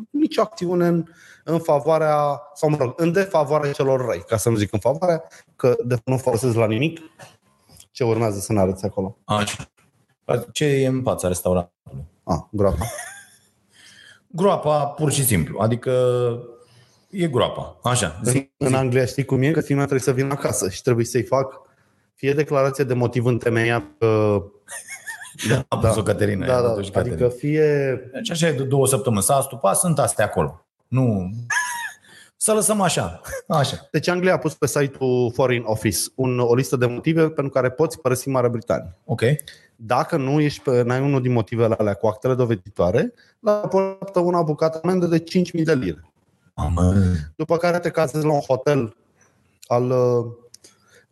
nicio acțiune în, în favoarea, sau mă rog, în defavoarea celor răi, ca să nu zic în favoarea, că de nu folosesc la nimic. Ce urmează să ne arăți acolo? Așa. Ce e în fața restaurantului? Ah, groapa. *laughs* Groapa, pur și simplu. Adică e groapa. Așa. În, Zi, în zi. Anglia știi cum e? Că fiii mea trebuie să vină acasă și trebuie să-i fac fie declarație de motiv întemeiat că A pus-o Caterina. da, i-a da, dat-o și Caterina. adică fie Deci așa e de două săptămâni. S-a astupat, sunt astea acolo. Nu. Să lăsăm așa. Așa. Deci Anglia a pus pe site-ul Foreign Office un, o listă de motive pentru care poți părăsi Marea Britanie. Ok. Dacă nu ești pe, n-ai unul din motivele alea cu actele doveditoare, la poartă un avocat amendă de 5.000 de lire. Mamă. După care te cazezi la un hotel al uh,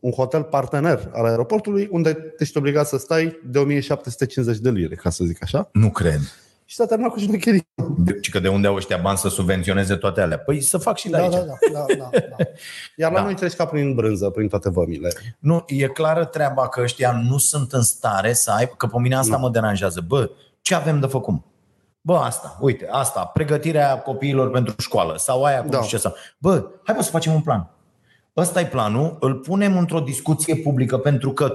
un hotel partener al aeroportului unde ești obligat să stai de 1750 de lire, ca să zic așa. Nu cred. Și s-a terminat cu șmecherii. Deci că de unde au ăștia bani să subvenționeze toate alea? Păi să fac și de Da, aici. da, da, da, da, da. Iar la Da. noi treci ca prin brânză, prin toate vămile. Nu, e clară treaba că ăștia nu sunt în stare să aibă, că pe mine asta Nu. mă deranjează. Bă, ce avem de făcut? Bă, asta, uite, asta, pregătirea copiilor pentru școală sau aia, cum Da. da. știu ce să... Bă, hai bă să facem un plan. Ăsta e planul, îl punem într-o discuție publică pentru că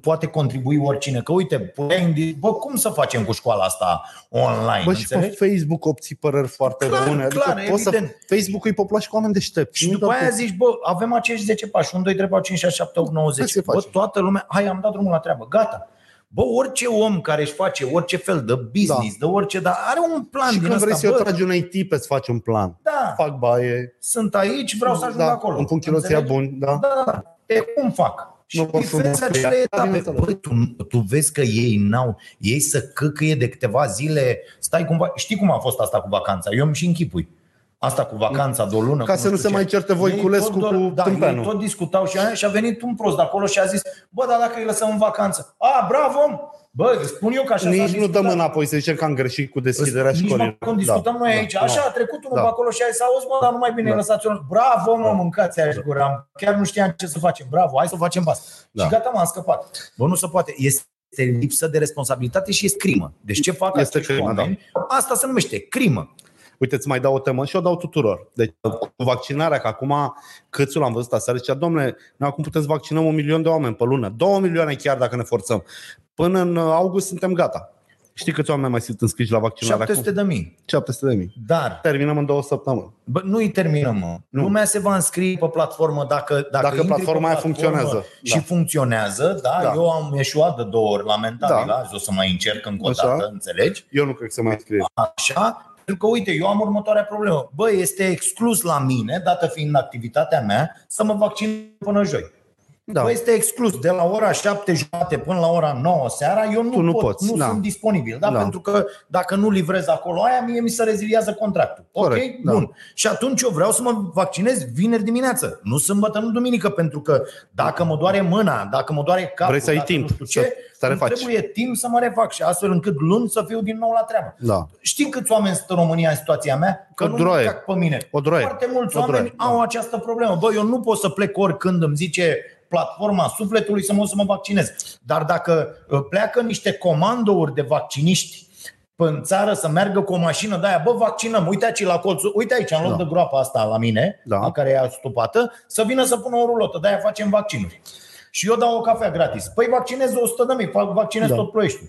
poate contribui oricine. Că uite, puteai în di- bă, cum să facem cu școala asta online? Bă, și pe înțelegi? Facebook obții păreri foarte Clar, bune. Adică clar, poți să, evident. Facebook-ul e poplat și cu oameni deștepți. Și Nu după doar aia cu- zici, bă, avem acești 10 pași, 1, 2, 3, 4, 5, 6, 7, 8, 9, Hai 10. să Bă, facem. toată lumea, hai, am dat drumul la treabă, gata. Bă, orice om care își face orice fel de business, de orice, dar are un plan Și din când vrei ăsta, să o bă, tragi unei tipe să faci un plan. da, Fac baie, sunt aici, vreau să ajung da, acolo. îmi pun chiloții Înțelegi? buni, da. Da, da, da. E cum fac? Și Nu pot să diferiți mă acele spui. Da, etape. bineînțeles. Băi, tu, tu vezi că ei n-au, ei să căcăie de câteva zile, stai cumva, știi cum a fost asta cu vacanța? Eu îmi și închipui. Asta cu vacanța de o lună. Ca cu să nu știu se ce. mai certe Ei Voiculescu tot doar- cu da, ei tâmpenul. tot discutau și aia și a venit un prost de acolo și a zis, bă, dar dacă îi lăsăm în vacanță, a, bravo, om! Bă, îți spun eu că așa s-a Nici nu discutat. dăm înapoi să zicem că am greșit cu deschiderea Nici școlii. măcar când discutăm noi aici, așa a trecut unul Da. pe acolo și a zis, auzi mă, dar nu mai bine Da. lăsați unul. Bravo, mă, mâncați aia gura. Chiar nu știam ce să facem. Bravo, hai să facem asta. Da. Și gata, m-am scăpat. Bă, nu se poate. Este lipsă de responsabilitate și este crimă. Deci ce fac Este acești crimă, da. oameni? Asta se numește crimă. Uite, îți mai dau o temă și o dau tuturor. Deci, cu vaccinarea, că acum câțul am văzut aseară, zicea, domnule, noi acum putem să vaccinăm un milion de oameni pe lună. Două milioane chiar dacă ne forțăm. Până în august suntem gata. Știi câți oameni mai sunt înscriși la vaccinare 700 de mii. acum? 700 de mii. Dar Terminăm în două săptămâni. Bă, nu îi terminăm, mă. Nu. Lumea se va înscrie pe platformă dacă, dacă, Dacă intri platforma pe aia platformă funcționează. Și Da. funcționează, da, Da. Eu am eșuat de două ori, lamentabil. Da. Azi o să mai încerc încă o Așa. dată, înțelegi? Eu nu cred că se mai scrie. Așa, pentru că, uite, eu am următoarea problemă. Bă, este exclus la mine, dată fiind activitatea mea, să mă vaccinez până joi. Da. Bă, este exclus. De la ora 7 jumate până la ora 9 seara, eu nu, Tu nu pot, poți, nu da. sunt disponibil. Da? Da. Pentru că dacă nu livrez acolo aia, mie mi se reziliază contractul. Corect, ok? da. Bun. Și atunci eu vreau să mă vaccinez vineri dimineață. Nu sâmbătă, nu duminică, pentru că dacă mă doare mâna, dacă mă doare capul, Vrei să ai dacă timp nu știu să ce, te îmi refaci. trebuie timp să mă refac și astfel încât luni să fiu din nou la treabă. Da. Știi câți oameni sunt în România în situația mea? Că O nu droaie. mă cac pe mine. O droaie. Foarte mulți O droaie, oameni da. au această problemă. Bă, eu nu pot să plec oricând îmi zice platforma sufletului să mă, să mă vaccinez. Dar dacă uh, pleacă niște comandouri de vacciniști în țară să meargă cu o mașină de aia, bă, vaccinăm, uite aici la colțul, uite aici, în loc Da. de groapa asta la mine, Da. a care e astupată, să vină să pună o rulotă, de aia facem vaccinuri. Și eu dau o cafea gratis. Păi vaccinez 100 de mii, fac- vaccinez Da. tot ploieștiul.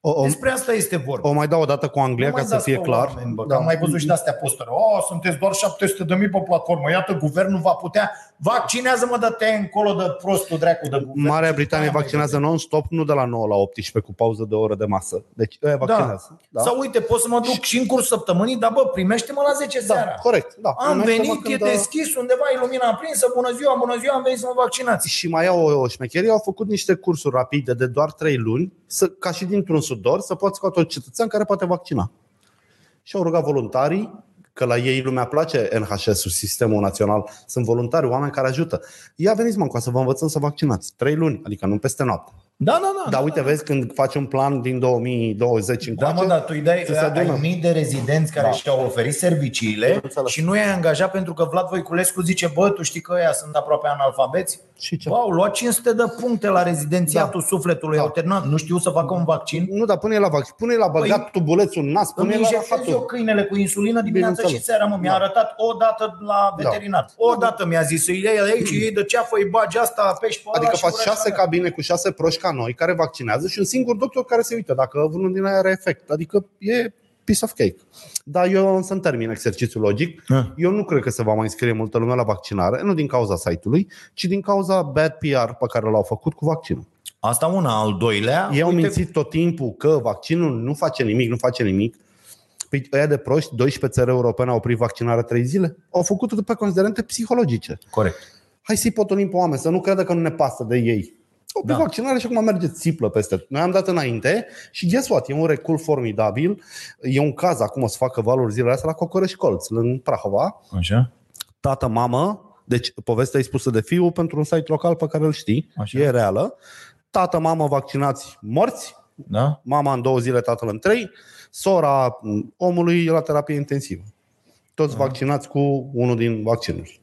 O, o, Despre asta este vorba. o mai dau o dată cu Anglia Nu ca mai să dați fie pe clar. Oameni, bă, Da. da. Am mai văzut și de astea postări. Oh, sunteți doar 700 de mii pe platformă. Iată, guvernul va putea. Vaccinează-mă de te încolo de prostul dracu de guvern. Marea Și Britanie după aia vaccinează non-stop, nu de la 9 la 18 cu pauză de o oră de masă. Deci ăia mai- vaccinează. Da. Sau uite, pot să mă duc și în curs săptămânii, dar bă, primește-mă la 10 da, seara. corect. Da. Am Primește-mă venit, e când, uh, deschis, undeva e lumina aprinsă, bună ziua, bună ziua, am venit să mă vaccinați. și mai au o, o șmecherie, au făcut niște cursuri rapide de doar 3 luni, să, ca și dintr-un sudor, să poți scoate un cetățean care poate vaccina. Și au rugat voluntarii, că la ei lumea place NHS-ul, Sistemul Național, sunt voluntari, oameni care ajută. Ia veniți mă, să vă învățăm să vaccinați. Trei luni, adică nu peste noapte. Da, da, da. Dar uite, vezi, când faci un plan din 2020 Da, încoace, mă, dar tu îi dai să se ai adună. mii de rezidenți care Da. și-au oferit serviciile Înțeles. și nu i-ai angajat pentru că Vlad Voiculescu zice, bă, tu știi că ăia sunt aproape analfabeți? Și ce? Bă, au luat 500 de puncte la rezidențiatul sufletului, Da. au terminat, nu știu să facă un vaccin. Nu, dar pune la vaccin, pune la băgat Păi, tubulețul în nas, Îmi pune la injectez eu rahatul. câinele cu insulină dimineața și Bineînțeles. seara, mă. Mi-a Da. arătat o dată la veterinar. O dată mi-a zis să iei aici, iei de ceafă, îi bagi asta, apeși pe ăla Adică și faci urăși șase așa. cabine cu șase proști ca noi care vaccinează și un singur doctor care se uită dacă unul din aia are efect. Adică e piece of cake. Dar eu însă îmi termin exercițiul logic. Ah. Eu nu cred că se va mai înscrie multă lume la vaccinare, nu din cauza site-ului, ci din cauza bad PR pe care l-au făcut cu vaccinul. Asta una, al doilea. Ei au uite- mințit tot timpul că vaccinul nu face nimic, nu face nimic. Păi ăia de proști, 12 țări europene au oprit vaccinarea 3 zile. Au făcut-o pe considerente psihologice. Corect. Hai să-i potolim pe oameni, să nu creadă că nu ne pasă de ei. Au oprit Da. vaccinare și acum merge țiplă peste tot. Noi am dat înainte și guess what? E un recul formidabil. E un caz acum o să facă valuri zilele astea la Cocoreș Colț, în Prahova. Așa. Tată, mamă, deci povestea e spusă de fiu pentru un site local pe care îl știi. Așa. E reală. Tată, mamă, vaccinați morți. Da? Mama în două zile, tatăl în trei. Sora m, omului e la terapie intensivă. Toți Ah. vaccinați cu unul din vaccinuri.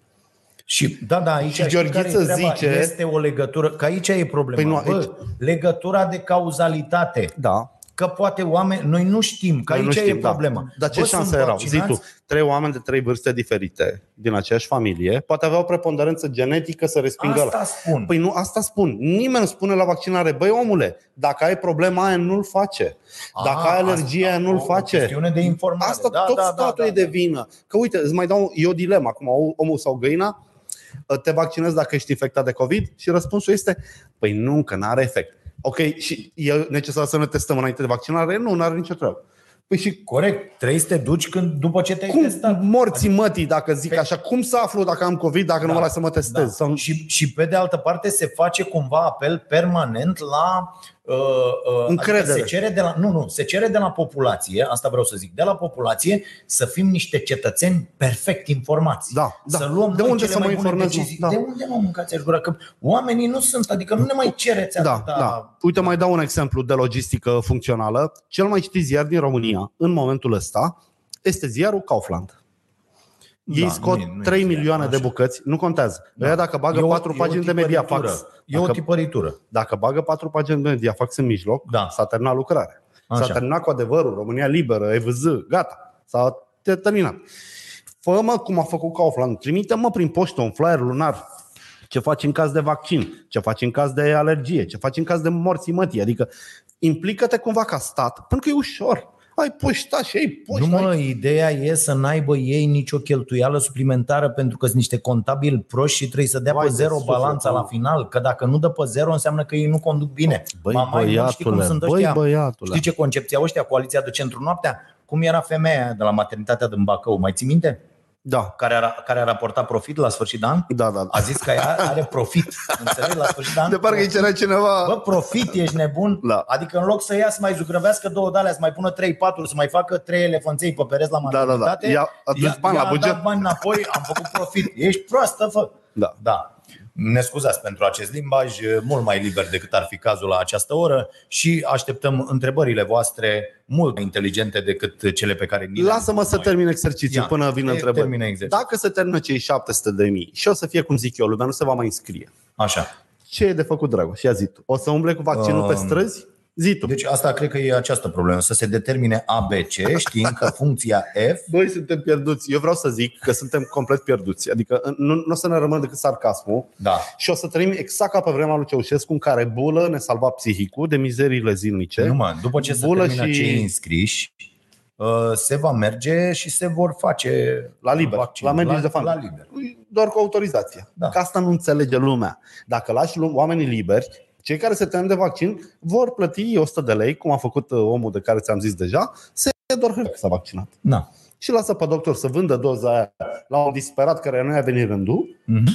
Și da, da, aici Și știi Gheorghiță care e treaba? zice- Este o legătură, că aici e problema. Păi nu, Bă, aici- legătura de cauzalitate. Da, Că poate oameni, noi nu știm, că Noi nu aici știm, e da. problema. Dar ce Bă, șanse sunt erau? Zi vaccinați? tu, trei oameni de trei vârste diferite, din aceeași familie, poate aveau preponderență genetică să respingă Asta ăla. spun. Păi nu, asta spun. Nimeni nu spune la vaccinare, băi omule, dacă ai problema aia, nu-l face. Dacă Ah, ai alergie, aia, nu-l o face. chestiune de informare. Asta Da, tot da, da, statul da, e de da. vină. Că uite, îți mai dau e o dilemă acum, omul sau găina, te vaccinezi dacă ești infectat de COVID? Și răspunsul este, păi nu, că n-are efect. Ok, și e necesar să ne testăm înainte de vaccinare? Nu, nu are nicio treabă. Păi și Corect, trebuie să te duci când, după ce te-ai cum testat. morții mătii, dacă zic așa, cum să aflu dacă am COVID dacă nu mă las să mă testez? Da. Sau... Și, și pe de altă parte se face cumva apel permanent la uh, uh, Încredere. Adică se cere de la, nu, nu, se cere de la populație, asta vreau să zic, de la populație să fim niște cetățeni perfect informați. Da, da. Să luăm De noi unde cele să mă mai bune informez, decizii. da. De unde mă mâncați aș gura? Că oamenii nu sunt, adică nu ne mai cereți Da, atâta. da. Uite, mai dau un exemplu de logistică funcțională. Cel mai citit ziar din România în momentul ăsta este ziarul Kaufland. Ei Da, scot nu e- nu e 3 ziar, milioane de așa. bucăți, nu contează. Da. Da. dacă bagă E o- 4 e o pagini de tipăritură. Mediafax, E o dacă, tipăritură. dacă bagă 4 pagini de Mediafax în mijloc, Da. s-a terminat lucrarea. Așa. S-a terminat cu adevărul, România liberă, EVZ, gata. S-a terminat. Fă-mă cum a făcut Kaufland. Trimite-mă prin poștă un flyer lunar ce faci în caz de vaccin, ce faci în caz de alergie, ce faci în caz de morții mătii. Adică implică-te cumva ca stat, pentru că e ușor. Ai poștaș și ai poșta. Nu mă, ideea e să n-aibă ei nicio cheltuială suplimentară pentru că sunt niște contabili proști și trebuie să dea Vai pe de zero suflet, balanța mă. la final, că dacă nu dă pe zero înseamnă că ei nu conduc bine. Băi, Mama, nu știi cum băiatule, sunt băi, ăștia? băiatule. Știi ce concepție au ăștia, coaliția de centru noaptea? Cum era femeia aia de la maternitatea din Bacău, mai ții minte? Da, Care a, care a raportat profit la sfârșit de an? da, da. A zis că ea are profit, *laughs* înțelegi, la sfârșit de an? De parcă îi cerea cineva... Bă, profit, ești nebun? Da. Adică în loc să ia să mai zugrăvească două de alea, să mai pună 3-4, să mai facă trei elefanței pe pereți la Da, da, da. maternitate, Ia, aduci bani ia la a buget. dat bani înapoi, am făcut profit. Ești proastă, fă. Da. Da. Ne scuzați pentru acest limbaj, mult mai liber decât ar fi cazul la această oră și așteptăm întrebările voastre mult mai inteligente decât cele pe care ni le-am Lasă-mă pus să noi. termin exercițiul Ia, până vin te- întrebări. termină exercițiul. Dacă se termină cei 700 de mii și o să fie cum zic eu, lumea nu se va mai înscrie. Așa. Ce e de făcut, Dragoș? Ia zi tu. O să umble cu vaccinul pe Um, străzi? Zi tu. Deci asta cred că e această problemă, să se determine ABC, știind că *laughs* funcția F Noi suntem pierduți. Eu vreau să zic că suntem complet pierduți. Adică nu, nu o să ne rămână decât sarcasmul da, și o să trăim exact ca pe vremea lui Ceaușescu în care bulă ne salva psihicul de mizeriile zilnice. Nu mă, după ce se Bulă termină și- cei înscriși, uh, se va merge și se vor face La liber, vaccin. la medici la, de familie. La liber. Doar cu autorizație. Da. Că asta nu înțelege lumea. Dacă lași lum- oamenii liberi, cei care se tem de vaccin vor plăti 100 de lei, cum a făcut uh, omul de care ți-am zis deja, se ia doar hârtie că s-a vaccinat. Da. Și lasă pe doctor să vândă doza aia la un disperat care nu i-a venit rândul Mhm.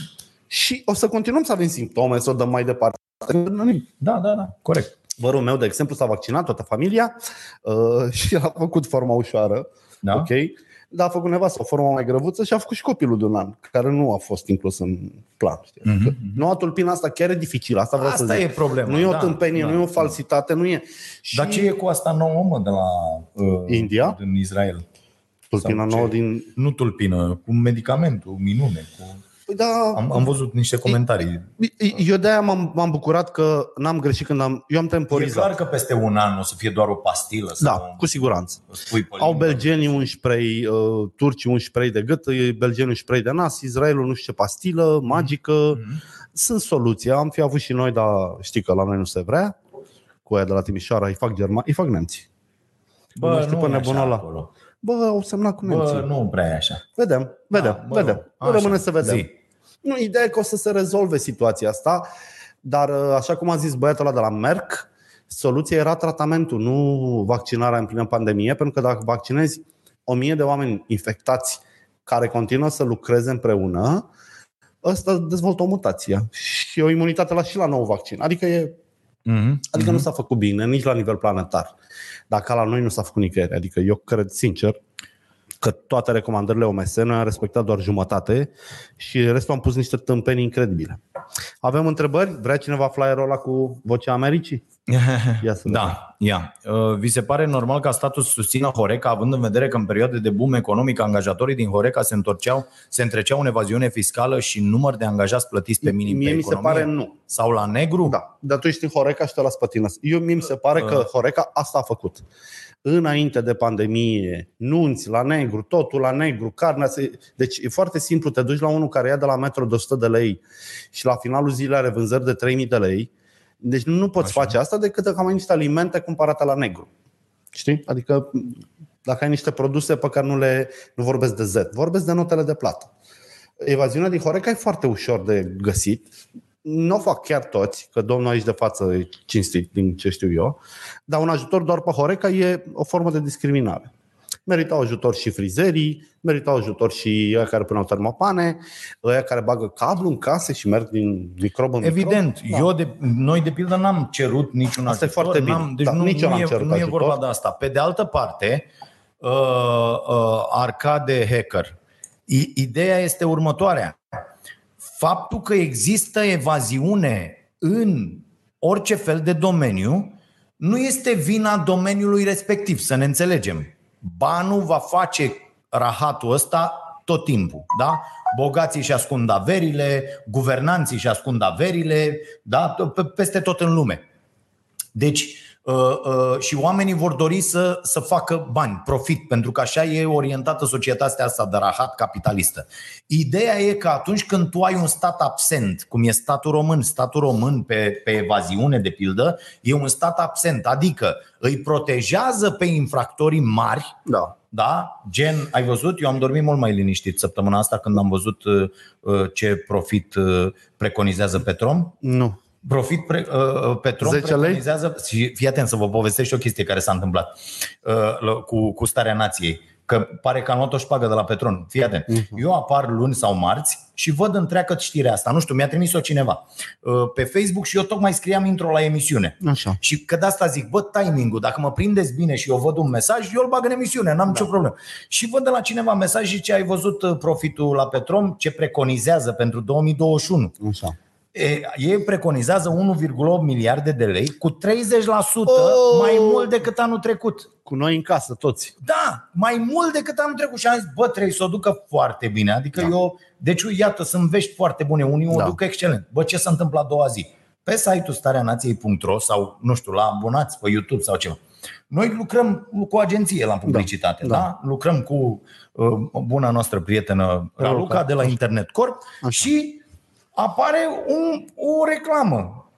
și o să continuăm să avem simptome, să o dăm mai departe. Nu nimic. Da, da, da, corect. Vărul meu, de exemplu, s-a vaccinat toată familia uh, *laughs* și a făcut forma ușoară, Da? ok? Dar a făcut nevastă o formă mai grăvuță și a făcut și copilul de un an, care nu a fost inclus în plan. Știi? Mhm, Că Noua tulpină asta chiar e dificilă, asta vreau să Asta zic. e problema. nu e o da, tâmpenie, da. nu e o falsitate, nu e. Și Dar ce e cu asta nouă, mă, de la uh, India? Din Israel. tulpina sau ce? nouă din... Nu tulpină, cu medicamentul, minune. Cu... Păi da, Am, am văzut niște comentarii. eu de-aia m-am, m-am bucurat că n-am greșit când am... Eu am E temporizat. clar că peste un an o să fie doar o pastilă. Sau Da, cu siguranță. Spui pe Au limbă. belgenii un spray, uh, turcii un spray de gât, uh, belgenii un spray de nas, Israelul nu știu ce pastilă magică. Mhm. Sunt soluții. Am fi avut și noi, dar știi că la noi nu se vrea. Cu aia de la Timișoara îi fac germani, îi fac nemții. nu Bă, știu nu pe e nebunul așa ăla. acolo. Bă, au semnat cu nemții. Bă, nu prea e așa. Vedem, vedem, Da, mă vedem. rog. Nu Așa. rămâne să vedem. Zi. Nu, ideea e că o să se rezolve situația asta, dar uh, așa cum a zis băiatul ăla de la Merck, soluția era tratamentul, nu vaccinarea în plină pandemie, pentru că dacă vaccinezi o mie de oameni infectați care continuă să lucreze împreună, ăsta dezvoltă o mutație și o imunitate la și la nou vaccin. Adică, e, Mhm. adică nu s-a făcut bine nici la nivel planetar. Dacă la noi nu s-a făcut nicăieri. Adică eu cred sincer că toate recomandările OMS noi am respectat doar jumătate și restul am pus niște tâmpenii incredibile. Avem întrebări? Vrea cineva flyerul ăla cu vocea Americii? *laughs* Ia să vedem. Da, ia. Uh, Vi se pare normal ca statul să susțină Horeca, având în vedere că în perioade de boom economic angajatorii din Horeca se întorceau, se întreceau în evaziune fiscală și număr de angajați plătiți pe minim Mie pe mi se economie? pare nu. Sau la negru? Da, dar tu ești în Horeca și te las pe tine. Eu mie mi se pare că Horeca asta a făcut. Înainte de pandemie, nunți la negru, totul la negru, carnea se... Deci e foarte simplu, te duci la unul care ia de la metro de 100 de lei și la finalul zilei are vânzări de 3000 de lei. Deci nu poți Așa. face asta decât dacă ai niște alimente cumpărate la negru. Știi? Adică dacă ai niște produse pe care nu le nu vorbesc de Z, vorbesc de notele de plată. Evaziunea din Horeca e foarte ușor de găsit. Nu o fac chiar toți, că domnul aici de față e cinstit din ce știu eu, dar un ajutor doar pe Horeca e o formă de discriminare. Meritau ajutor și frizerii, meritau ajutor și ăia care puneau termopane, ăia care bagă cablu în case și merg din microb în Evident, microb. eu de, noi de pildă n-am cerut niciun Asta e ajutor. foarte bine. n-am- Deci Da, nu, nici eu nu, n-am e, cerut nu e ajutor. vorba de asta. Pe de altă parte, uh, uh, Arcade Hacker, i- ideea este următoarea. Faptul că există evaziune în orice fel de domeniu nu este vina domeniului respectiv, să ne înțelegem. Banul va face rahatul ăsta tot timpul, da? Bogații și ascund averile, guvernanții și ascund averile, da? Pe- Peste tot în lume. Deci, uh, uh, și oamenii vor dori să, să facă bani, profit, pentru că așa e orientată societatea asta de rahat capitalistă. Ideea e că atunci când tu ai un stat absent, cum e statul român, statul român pe, pe evaziune, de pildă, e un stat absent, adică îi protejează pe infractorii mari, Da. da? Gen, ai văzut? Eu am dormit mult mai liniștit săptămâna asta când am văzut uh, uh, ce profit uh, preconizează Petrom. Nu. Profit pre, uh, Petrom 10 lei? preconizează și fii atent să vă povestesc și o chestie care s-a întâmplat uh, cu, cu starea nației. Că pare că am luat o șpagă de la Petron. Fii atent. Eu apar luni sau marți și văd întreagă știrea asta. Nu știu, mi-a trimis-o cineva uh, pe Facebook și eu tocmai scriam intro la emisiune. Așa. Și că de asta zic, bă, timing-ul, dacă mă prindeți bine și eu văd un mesaj, eu îl bag în emisiune, n-am da. nicio problemă. Și văd de la cineva mesaj și ce ai văzut uh, profitul la Petrom, ce preconizează pentru 2021. Așa. E, ei preconizează 1,8 miliarde de lei cu 30% Oh! mai mult decât anul trecut. Cu noi în casă, toți. Da, mai mult decât anul trecut și am zis, bă, trebuie să o ducă foarte bine. Adică da. eu, deci iată, sunt vești foarte bune, unii da. o Da. duc excelent. Bă, ce se întâmplă a doua zi? Pe site-ul stareanației.ro sau, nu știu, la abonați pe YouTube sau ceva. Noi lucrăm cu o agenție la publicitate, da? da. da? Lucrăm cu uh, buna noastră prietenă Raluca Raluca. de la Internet Corp Așa. și apare un, o reclamă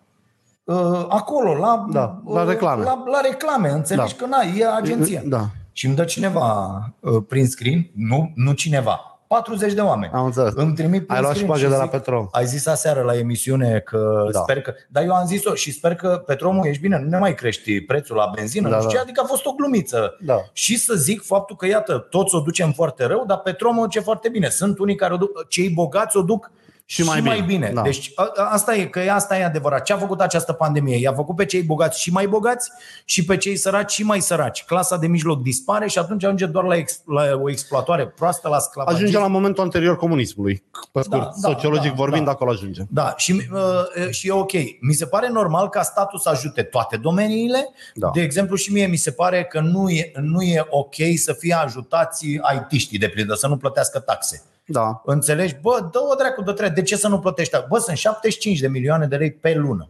uh, acolo, la, Da, la uh, reclame. La, la reclame, înțelegi Da. că na, e agenția. Da. Și îmi dă cineva uh, prin screen, nu, nu cineva, 40 de oameni. Am înțeles. Îmi trimit prin Ai luat screen șpagă și de la zic, Petrom. Ai zis aseară la emisiune că Da. sper că... Dar eu am zis-o și sper că Petromul ești bine, nu ne mai crești prețul la benzină, Da, nu știu da. ce, adică a fost o glumiță. Da. Și să zic faptul că, iată, toți o ducem foarte rău, dar Petromul o duce foarte bine. Sunt unii care o duc, cei bogați o duc Și mai și mai bine. bine. Da. Deci a, a- asta e, că asta e adevărat. Ce a făcut această pandemie? I-a făcut pe cei bogați și mai bogați și pe cei săraci și mai săraci. Clasa de mijloc dispare și atunci ajunge doar la, ex, la o exploatare proastă, la sclavagism. Ajunge la momentul anterior comunismului. Pe scurt, Da, da, sociologic da, vorbind, da. acolo ajunge. Da, și, uh, și e ok. Mi se pare normal ca statul să ajute toate domeniile. Da. De exemplu, și mie mi se pare că nu e, nu e ok să fie ajutați IT-știi, de pildă, să nu plătească taxe. Da. Înțelegi? Bă, dă-o dracu de treabă. De ce să nu plătești? Bă, sunt 75 de milioane de lei pe lună.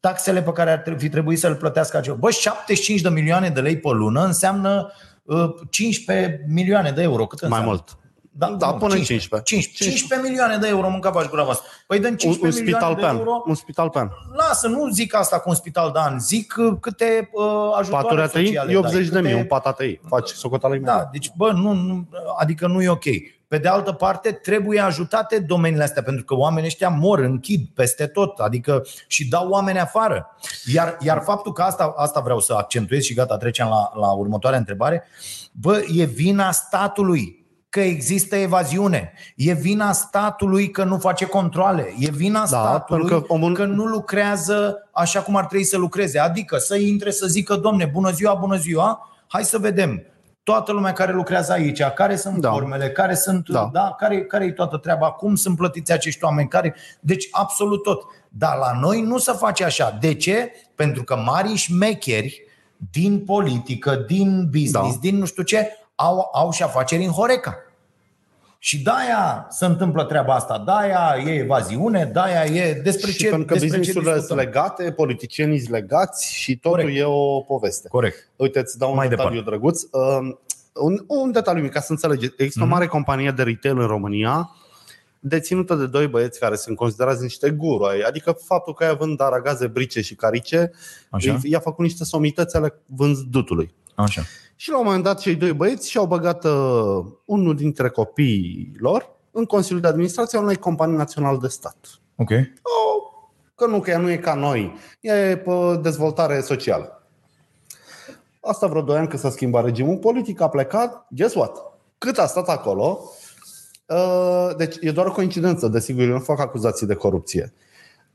Taxele pe care ar trebui- fi trebuit să le plătească acela. Bă, 75 de milioane de lei pe lună înseamnă uh, 15 milioane de euro. Cât Mai înseamnă? mult. Da, Da, nu, până în 15. 15, 15 milioane de euro mânca bași gura voastră. Păi dăm Un, 15 un milioane spital de pe an. euro. Un spital pe an. Lasă, nu zic asta cu un spital de an, zic uh, câte uh, ajutoare Paturi a tăi, sociale e 80 dai, de mii, câte- un pat a tăi. Faci socoteala imediat. Da, deci bă, nu, nu, adică nu e ok. Pe de altă parte, trebuie ajutate domeniile astea, pentru că oamenii ăștia mor, închid peste tot, adică și dau oameni afară. Iar, iar faptul că asta, asta vreau să accentuez și gata, trecem la, la următoarea întrebare, bă, e vina statului că există evaziune. E vina statului că nu face controle. E vina Da, statului pentru că omul- că nu lucrează așa cum ar trebui să lucreze. Adică să intre să zică, domne, bună ziua, bună ziua, hai să vedem toată lumea care lucrează aici, care sunt da. Da. formele, care sunt, da. Da. Da, care, care e toată treaba, cum sunt plătiți acești oameni, care... Deci, absolut tot. Dar la noi nu se face așa. De ce? Pentru că mari șmecheri din politică, din business, da. Da. din nu știu ce, au, au și afaceri în Horeca. Și de-aia se întâmplă treaba asta, de-aia e evaziune, de-aia e despre și ce pentru că despre ce businessurile sunt discutăm. legate, politicienii sunt legați și totul Corect. e o poveste. Corect. Uite, îți dau un Mai detaliu departe. drăguț. Uh, un, un detaliu mic, ca să înțelegeți. Există Mhm. o mare companie de retail în România deținută de doi băieți care sunt considerați niște guru ai. Adică faptul că aia vând aragaze, brice și carice Așa? i-a făcut niște somități ale vânzutului. Așa. Și la un moment dat cei doi băieți și-au băgat uh, unul dintre copiii lor în Consiliul de Administrație al unei companii naționale de stat. Ok. Că nu, că ea nu e ca noi. Ea e pe dezvoltare socială. Asta vreo 2 ani când s-a schimbat regimul politic, a plecat, guess what? Cât a stat acolo, uh, deci e doar o coincidență, desigur, eu nu fac acuzații de corupție.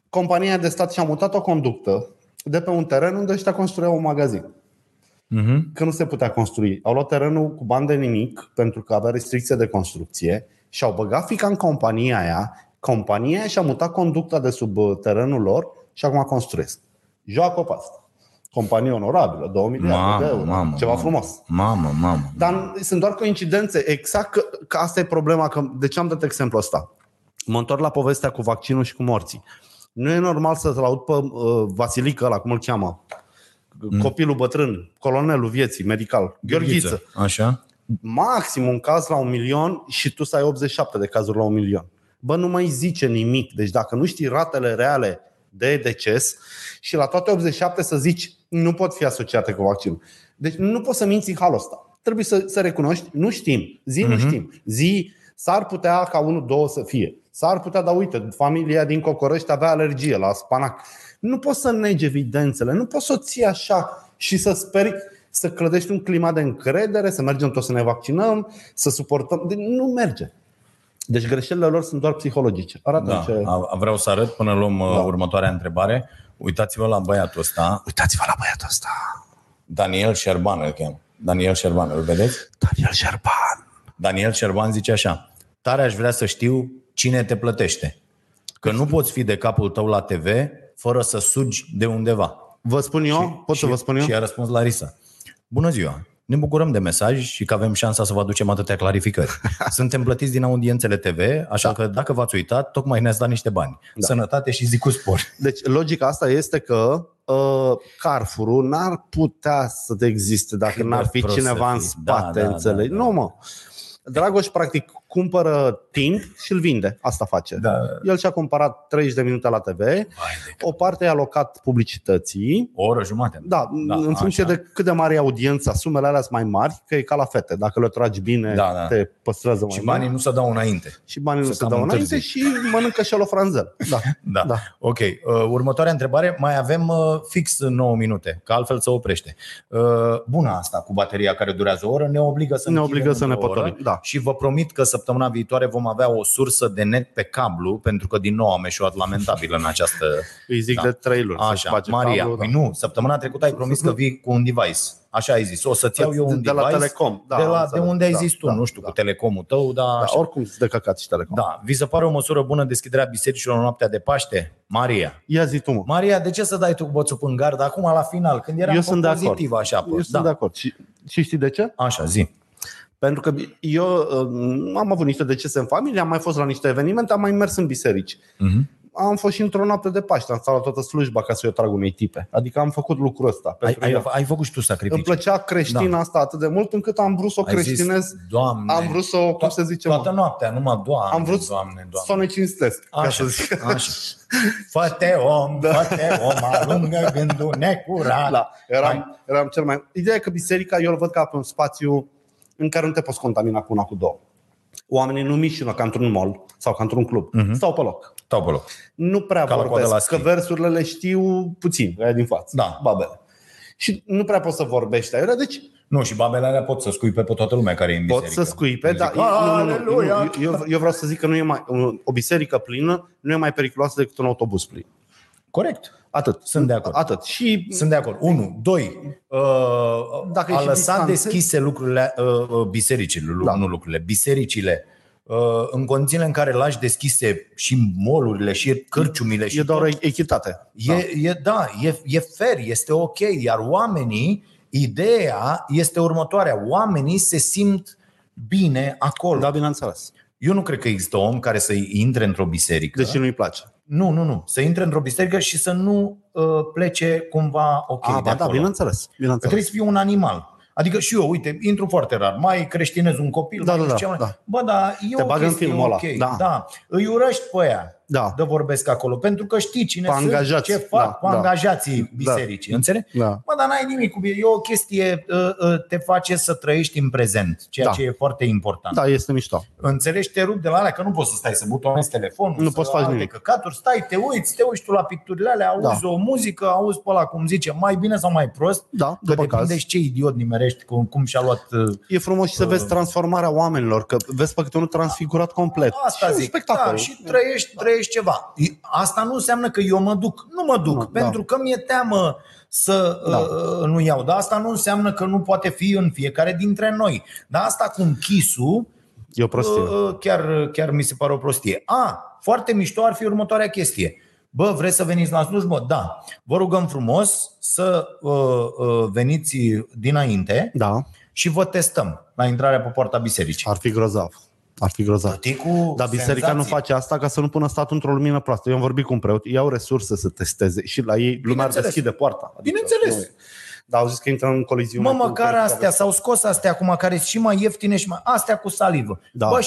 Compania de stat și-a mutat o conductă de pe un teren unde ăștia construiau un magazin. Mhm. Că nu se putea construi. Au luat terenul cu bani de nimic pentru că avea restricție de construcție și au băgat fica în compania aia. Compania aia și-a mutat conducta de sub uh, terenul lor și acum construiesc. Joacă pe asta. Companie onorabilă, 2 miliarde de Mamă, euro. mamă, Ceva mamă. frumos. Mamă, mamă. Dar sunt doar coincidențe. Exact că, că asta e problema. Că, de ce am dat exemplu ăsta? Mă întorc la povestea cu vaccinul și cu morții. Nu e normal să-l aud pe uh, Vasilică ăla, cum îl cheamă, copilul bătrân, colonelul vieții, medical, Gheorghiță. Așa? Maxim un caz la un milion și tu să ai 87 de cazuri la un milion. Bă, nu mai zice nimic. Deci dacă nu știi ratele reale de deces și la toate 87 să zici nu pot fi asociate cu vaccinul. Deci nu poți să minți în halul ăsta. Trebuie să, să recunoști, nu știm. Zi, nu știm. Zi, s-ar putea ca unul, două să fie. S-ar putea, dar uite, familia din Cocorăști avea alergie la spanac. Nu poți să negi evidențele, nu poți să o ții așa și să speri să clădești un climat de încredere, să mergem toți să ne vaccinăm, să suportăm. Deci nu merge. Deci greșelile lor sunt doar psihologice. Arată Da. ce... A- Vreau să arăt până luăm da. Da. următoarea întrebare. Uitați-vă la băiatul ăsta, Uitați-vă la băiatul ăsta. Daniel Șerban îl cheamă. Daniel Șerban, îl vedeți? Daniel Șerban. Daniel Șerban zice așa. Tare aș vrea să știu cine te plătește. Că nu poți fi de capul tău la TV fără să sugi de undeva. Vă spun eu? Pot să vă spun eu? Și a răspuns Larisa. Bună ziua! Ne bucurăm de mesaj și că avem șansa să vă aducem atâtea clarificări. *laughs* Suntem plătiți din audiențele TV, așa da. că dacă v-ați uitat, tocmai ne-ați dat niște bani. Da. Sănătate și zi cu spor. Deci logica asta este că uh, Carrefour n-ar putea să existe dacă Cât n-ar de fi prost cineva să în fii. spate, Da, da, înțelegi? da, da. Nu, mă. Dragoș, practic, cumpără timp și îl vinde. Asta face. Da. El și-a cumpărat 30 de minute la TV, o parte i-a alocat publicității, O oră jumate. da, Da, în funcție așa. de cât de mare e audiența, sumele alea sunt mai mari, că e ca la fete. Dacă le tragi bine, Da, da. te păstrează mai Și mult. banii nu se dau înainte. și banii nu să se cam dau înainte întârzi. și mănâncă și el o franzelă. Da. *laughs* Da. Da. Ok. Uh, următoarea întrebare. Mai avem uh, fix 9 minute, că altfel se oprește. Uh, bună asta cu bateria care durează o oră. Ne obligă să Ne închidem obligă să ne într-o oră potolim, da. Și vă promit că săptămâna viitoare vom avea o sursă de net pe cablu, pentru că din nou am eșuat lamentabil în această... Îi zic Da. de trei luni. să-și Așa, bage Maria, cablul, păi nu, săptămâna trecută ai promis că vii cu un device. Așa ai zis. O să-ți iau eu un de la device Telecom. Da, de, la, am de înțeles. unde ai Da, zis tu, da, nu știu, da. cu telecomul tău, dar Da, așa. oricum de căcat și Telecom. Da. Vi se pare o măsură bună deschiderea bisericilor în noaptea de Paște? Maria. Ia zi tu, mă. Maria, de ce să dai tu cu bățul în gard acum la final, când eram Eu sunt de acord. pozitiv așa? Eu Pă? sunt de acord. Și, și știi de ce? Așa, zi. Pentru că eu uh, am avut niște decese în familie, am mai fost la niște evenimente, am mai mers în biserici. Mhm. Am fost și într-o noapte de Paște, am stat la toată slujba ca să eu trag unei tipe. Adică am făcut lucrul ăsta. Ai, Pentru ai, ea. ai făcut și tu Îmi sacrificii. plăcea creștina Da. asta atât de mult încât am vrut să o Ai zis, creștinez. Doamne, Am vrut să o, cum to- se zice, toată mă, noaptea, numai Doamne, am vrut Doamne, să Doamne. o ne cinstesc. ca Așa, să zic. așa. Fă-te om, Da. fă-te om, arungă gândul necurat. Da, eram, eram cel mai... Ideea e că biserica eu îl văd ca pe un spațiu în care nu te poți contamina cu una cu două. Oamenii nu mișină ca într-un mall sau ca într-un club. Mhm. Stau pe loc. Stau pe loc. Nu prea Ca la coadă la vorbesc, schi. că versurile le știu puțin, aia din față. Da. Babele. Și nu prea poți să vorbești aiurea, deci Nu, și babele alea pot să scuipe pe toată lumea care e în poți biserică. să scuipe, Zic, dar nu, nu, nu, nu, "Aleluia!" eu, eu vreau să zic că nu e mai, o biserică plină nu e mai periculoasă decât un autobuz plin. Corect. Atât. Sunt de acord. Atât. Și Sunt de acord. Unu. Doi. Uh, Dacă e a și lăsat distanțe- deschise lucrurile, uh, uh, bisericile, Da. da. nu lucrurile, bisericile, uh, în condițiile în care lași deschise și molurile, și cârciumile, și e doar tot, echitate. e, e, da, e, e fair, este ok, iar oamenii, ideea este următoarea, oamenii se simt bine acolo. Da, bineînțeles. Eu nu cred că există om care să intre într-o biserică. Deci nu-i place. Nu, nu, nu. Să intre într-o biserică și să nu uh, plece cumva ok A, de ba, da, acolo. bineînțeles. Că bineînțeles. trebuie să fii un animal. Adică și eu, uite, intru foarte rar, mai creștinez un copil, Da, mai da, nu știu da, ce mai- da. Bă, da, e Te o bagă în chestie filmul ăla, ok. da. da. Îi urăști pe aia. Da. de vorbesc acolo, pentru că știi cine Cu sunt, angajați. ce fac Da, cu da. angajații bisericii, înțelegi? Da. Mă, dar n-ai nimic cu bine. E o chestie, uh, uh, te face să trăiești în prezent, ceea Da. ce e foarte important. Da, este mișto. Înțelegi, te rup de la alea, că nu poți să stai să butonezi telefonul, Nu să poți să faci alte nimic. căcaturi, stai, te uiți, te uiți tu la picturile alea, auzi Da. o muzică, auzi pe ăla cum zice, mai bine sau mai prost, Da, că după depinde caz. și ce idiot nimerești, cum, cum și-a luat uh, E frumos și să vezi transformarea oamenilor, că vezi pe câte unul transfigurat complet. Asta și un zic, spectacol. da, și trăiești, trăiești ceva. Asta nu înseamnă că eu mă duc. Nu mă duc, Nu, pentru că mi-e teamă să Da. uh, nu iau. Dar asta nu înseamnă că nu poate fi în fiecare dintre noi. Dar asta cu închisul, E o prostie. uh, chiar, chiar mi se pare o prostie. A, foarte mișto ar fi următoarea chestie. Bă, vreți să veniți la slujbă? Da. Vă rugăm frumos să uh, uh, veniți dinainte Da, și vă testăm la intrarea pe poarta bisericii. ar fi grozav. Ar fi grozav. Cu Dar biserica nu senzații. face asta ca să nu pună statul într-o lumină proastă. Eu am vorbit cu un preot, iau resurse să testeze și la ei lumea ar Bineînțeles. deschide poarta. Adică Bineînțeles. nu e. Dar au zis că intră în coliziune. Mă, cu măcar persoane. astea, s-au scos astea acum, care sunt și mai ieftine și mai... Astea cu salivă. Da. Bă,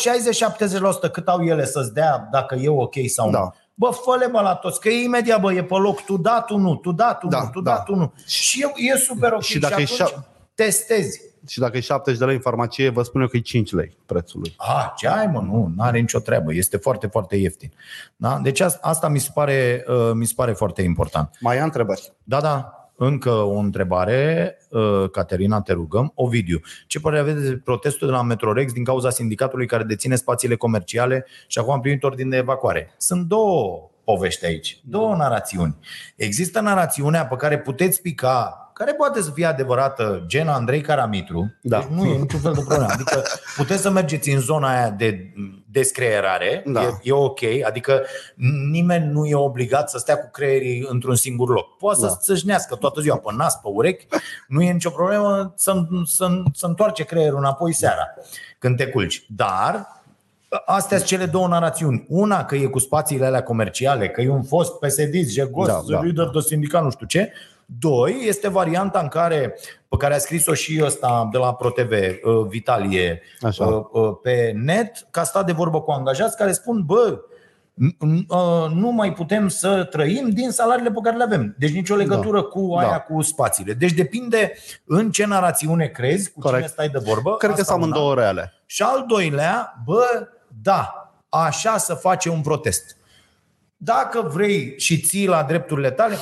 60-70% cât au ele să-ți dea dacă e ok sau Da. nu. Bă, fă bă la toți, că e imediat, bă, e pe loc, tu da, tu nu, tu da, tu Da, nu, tu da. da, tu nu. Și e, e super ok. Și dacă e atunci șa- testezi. Și dacă e 70 de lei în farmacie, vă spun eu că e 5 lei prețul lui. A, ce ai, mă, nu, nu are nicio treabă. Este foarte, foarte ieftin. Da? Deci asta, asta mi, se pare, uh, mi se pare foarte important. Mai am întrebări. Da, da. Încă o întrebare, uh, Caterina, te rugăm. Ovidiu, ce părere aveți de protestul de la Metrorex din cauza sindicatului care deține spațiile comerciale și acum am primit ordin de evacuare? Sunt două povești aici, două narațiuni. Există narațiunea pe care puteți pica, care poate să fie adevărată, gen Andrei Caramitru, Da. deci nu e niciun fel de problemă. Adică puteți să mergeți în zona aia de descreierare, Da. e, e ok, adică nimeni nu e obligat să stea cu creierii într-un singur loc. Poate Da. să țâșnească toată ziua pe nas, pe urechi, nu e nicio problemă să, să, să întoarce creierul înapoi seara când te culci. Dar Astea sunt cele două narațiuni. Una că e cu spațiile alea comerciale, că e un fost PSD, jegos, Da, da, da, lider de sindicat, nu știu ce. Doi, este varianta în care, pe care a scris-o și ăsta de la ProTV, uh, Vitalie, Așa. uh, uh, pe net, ca stat de vorbă cu angajați care spun, bă, n- n- uh, nu mai putem să trăim din salariile pe care le avem. Deci nicio legătură cu aia Da. cu spațiile. Deci depinde în ce narațiune crezi, cu Corect. cine stai de vorbă. Cred că Asta sunt una. amândouă reale. Și al doilea, bă, da, așa să face un protest. Dacă vrei și ții la drepturile tale,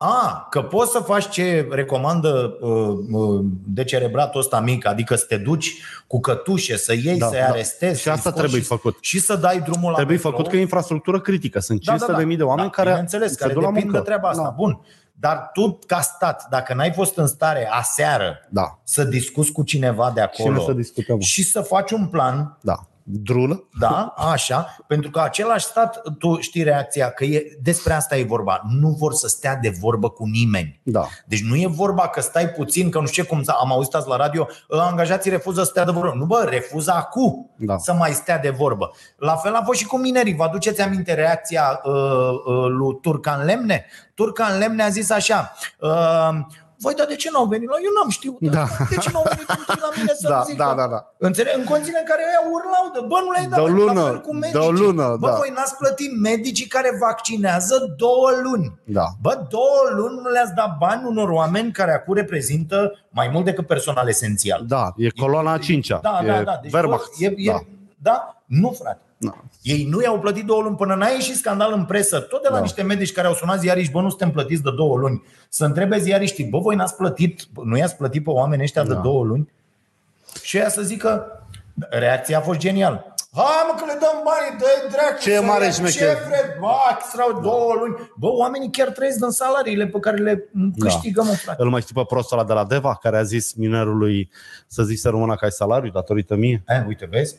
a, că poți să faci ce recomandă uh, uh, decerebratul ăsta mic, adică să te duci cu cătușe, să iei, Da, să-i da. arestezi. Și să-i asta scoți trebuie și, făcut. Și să dai drumul la Trebuie metrou. făcut că e infrastructură critică. Sunt 500 de mii de oameni care bineînțeles, se care duc la depind de muncă. treaba asta. Da. Bun. Dar tu, ca stat, dacă n-ai fost în stare aseară Da. să discuți cu cineva de Și nu acolo să discutăm. și să faci un plan Da. Drulă? da, așa, pentru că același stat, tu știi reacția, că e, despre asta e vorba. Nu vor să stea de vorbă cu nimeni. Da. Deci nu e vorba că stai puțin, că nu știu ce cum am auzit azi la radio, ă, angajații refuză să stea de vorbă. Nu bă, refuză acum Da. să mai stea de vorbă. La fel a fost și cu minerii. Vă aduceți aminte reacția uh, uh, lui Turcan Lemne? Turcan Lemne a zis așa, uh, voi, dar de ce n-au venit la Eu n-am știut. Da. De ce n-au venit întâi la mine să *laughs* Da, zică? da, da, da. Înțeleg? În condițiile în care ăia urlau de, bă, nu le-ai dat De o la lună, fel cu de medicii. o lună, bă, da. voi n-ați plătit medicii care vaccinează două luni. Da. Bă, două luni nu le-ați dat bani unor oameni care acum reprezintă mai mult decât personal esențial. Da, e coloana a cincea. Da, e da, da. Deci Wehrmacht. bă, e, e, da. da. Nu, frate. Da. Ei nu i-au plătit două luni până n-a ieșit scandal în presă, tot de la Da. niște medici care au sunat ziariști, bă, nu suntem plătiți de două luni. Să întrebe ziariștii, bă, voi n-ați plătit, nu i-ați plătit pe oamenii ăștia de Da. două luni? Și ea să zică, reacția a fost genial. Hai mă că le dăm bani, dă dracu Ce să mare ia șmecher. Ce vreți, bă, extra două luni. Bă, oamenii chiar trăiesc din salariile pe care le câștigăm, mă, frate. Îl mai știi pe prostul ăla de la Deva, care a zis minerului să zici să rămână că ai salariu datorită mie? E, uite, vezi?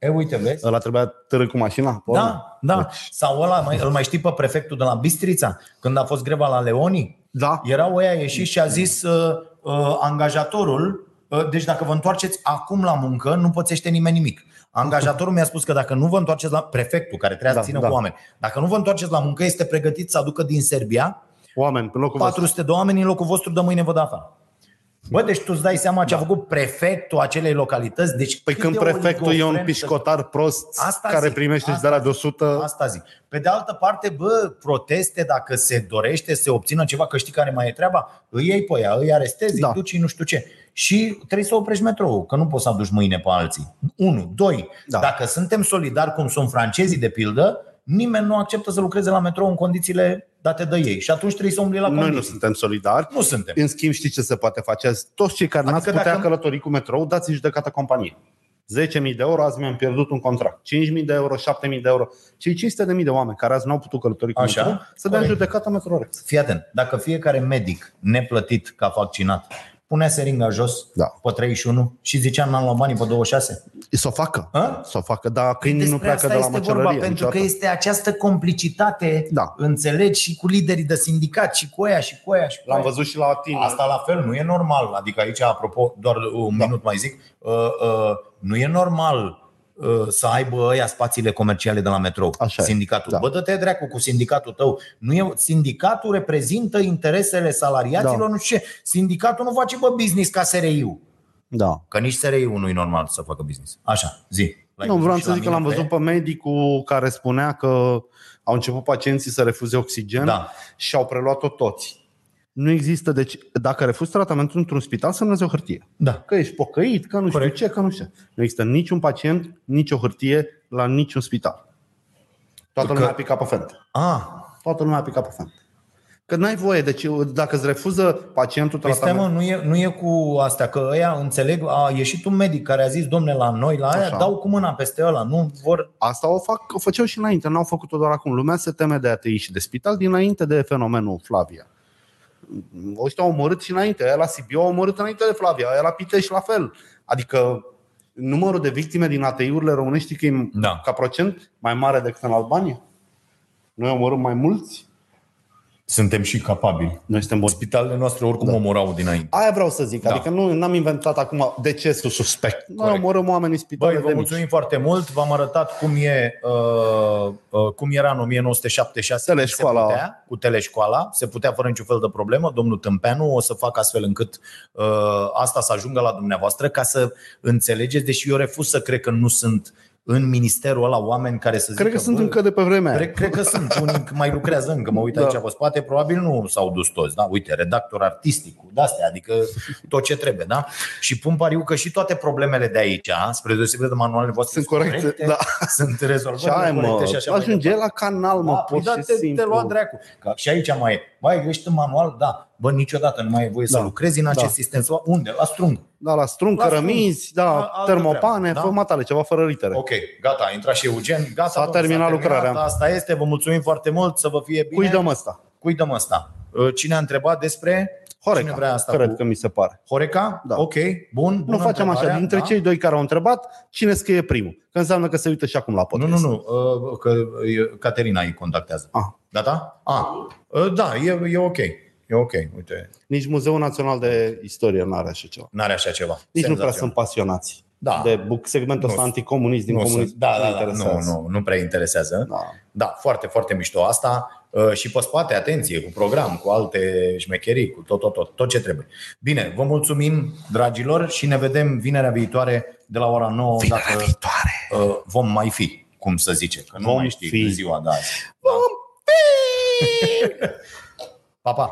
E, uite, vezi? Ăla trebuia târâ cu mașina? pe urmă? Da, da. Sau ăla, mai, îl mai știi pe prefectul de la Bistrița, când a fost greva la Leoni? Da. Erau ăia ieșit și a zis uh, uh, angajatorul, uh, deci dacă vă întoarceți acum la muncă, nu pățește nimeni nimic. Angajatorul mi-a spus că dacă nu vă întoarceți la prefectul care trebuia Da, să țină da. cu oameni, dacă nu vă întoarceți la muncă, este pregătit să aducă din Serbia Oameni, în locul vostru. 400 de oameni în locul vostru de mâine vă dă afară. Bă, deci tu îți dai seama ce a făcut prefectul acelei localități? Deci Păi cât când de prefectul e un oligofren să- pișcotar prost Asta care zic, primește asta de la de zic, 100, Asta zic. Pe de altă parte, bă, proteste dacă se dorește să se obțină ceva, că știi care mai e treaba, îi iei pe ea, îi arestezi, Da. îi duci nu știu ce. Și trebuie să oprești metrou, că nu poți să aduci mâine pe alții. Unu. Doi. Da. Dacă suntem solidari, cum sunt francezii de pildă, nimeni nu acceptă să lucreze la metrou în condițiile date de ei. Și atunci trebuie să umbli la noi condiții. nu suntem solidari. Nu suntem. În schimb, știți ce se poate face? Azi, Toți cei care Adică n-ați putea dacă- călători cu metrou, dați în judecată companie. 10.000 de euro, azi mi-am pierdut un contract. 5.000 de euro, 7.000 de euro. Cei 500.000 de oameni care azi n-au putut călători cu Așa, metrou, să dea în corect. judecată Metrorex. Fii atent, dacă fiecare medic neplătit ca vaccinat punea seringa jos Da. pe 31 și zicea n-am luat banii pe 26, Să o facă. A? Să o facă, dar câinii nu Despre pleacă asta de la este vorba, măcelărie. pentru că niciodată. este această complicitate, Da. înțelegi, și cu liderii de sindicat, și cu aia, și cu aia, și cu L-am aia. văzut și la tine. Asta la fel, nu e normal. Adică aici, apropo, doar un Da. minut mai zic, uh, uh, nu e normal uh, să aibă ăia spațiile comerciale de la metrou. Așa e. sindicatul. Da. Bă, dă-te dracu cu sindicatul tău. Nu e, sindicatul reprezintă interesele salariaților, Da. nu știu ce. Sindicatul nu face bă business ca SRI-ul. Da. Că nici SRI-ul nu e normal să facă business. Așa, zi. L-ai Nu, văzut vreau și să la zic că mine l-am văzut pe medicul care spunea că au început pacienții să refuze oxigen Da. și au preluat-o toți. Nu există, deci dacă refuzi tratamentul într-un spital, semnezi o hârtie. Da. Că ești pocăit, că nu Corect. știu ce, că nu știu. ce. Nu există niciun pacient, nicio hârtie la niciun spital. Toată Că- lumea a picat pe fente. Ah, Toată lumea a picat pe fente. Că n-ai voie, deci dacă îți refuză pacientul Păi stai tratament... mă, nu e, nu e cu astea, că ăia înțeleg, a ieșit un medic care a zis, domne, la noi, la aia, Așa. dau cu mâna peste ăla, nu vor... Asta o, fac, o făceau și înainte, n-au făcut-o doar acum. Lumea se teme de ATI și de spital dinainte de fenomenul Flavia. Ăștia au omorât și înainte. Aia la Sibiu au omorât înainte de Flavia, aia la Pitești la fel. Adică numărul de victime din ATI-urile românești că e Da. ca procent mai mare decât în Albania? Noi omorâm mai mulți? Suntem și capabili. Noi suntem buni. Spitalele noastre oricum Da. omorau dinainte. Aia vreau să zic. Da. Adică nu n-am inventat acum decesul suspect. Noi Corect. omorâm oameni în spitale Băi, vă de mici. mulțumim foarte mult, v-am arătat cum, e, uh, uh, cum era în 1976 Teleșcoala. Se putea, cu teleșcoala, se putea fără niciun fel de problemă. Domnul Tâmpeanu o să facă astfel încât uh, asta să ajungă la dumneavoastră ca să înțelegeți, deși eu refuz să cred că nu sunt în ministerul ăla oameni care să zică Cred că sunt "Bă, încă de pe vremea aia. Cred, cred că sunt. Unii mai lucrează încă. Mă uit Da. aici pe spate, probabil nu s-au dus toți. Da? Uite, redactor artistic, cu de-astea, adică tot ce trebuie. Da? Și pun pariu că și toate problemele de aici, spre deosebire de manualele voastre, Sunt corecte, da. sunt rezolvate. Ce ai, mă? corecte și așa mai Ajunge departe. la canal, mă, Da, pur păi da, și te, te simplu. lua dracu. Că și aici mai e. Băi, ești în manual? Da. Bă, niciodată nu mai e voie să Da. lucrezi în acest Da. sistem. Sau Unde? La strung. Da, la strung, La strung. cărămizi, da, A- altă termopane, treabă, da? fă matale, ceva fără litere. Ok, gata, a intrat și Eugen. Gata, S-a domnule, terminat lucrarea. Asta este, vă mulțumim foarte mult, să vă fie bine. Cui dăm ăsta? Cui dăm asta? Cine a întrebat despre Horeca, Cine vrea asta cred cu- că mi se pare. Horeca? Da. Ok, bun. Nu bună facem așa, întrebarea, dintre da? cei doi care au întrebat, cine scrie primul? Că înseamnă că se uită și acum la Nu, podcast. nu, nu, uh, că e- Caterina îi contactează. Ah. Gata? Ah. Uh, Da, e, e ok. E ok, uite, Nici Muzeul Național de Istorie nu are așa ceva. n-are așa ceva. Nici nu prea Senzațional. sunt pasionați Da. de buc, segmentul Nu ăsta sunt. anticomunist din nu comunism. sunt. Da, da, da, interesează. nu, nu, nu prea interesează. Da. Da, foarte, foarte mișto asta Uh, și pe spate, atenție, cu program, cu alte șmecherii, cu tot, tot, tot, tot ce trebuie. Bine, vă mulțumim, dragilor, și ne vedem vinerea viitoare de la ora 9, Vinerea dacă viitoare. uh, vom mai fi, cum să zice, că nu Vom mai știi fi. în ziua de azi. Vom fi! 爸爸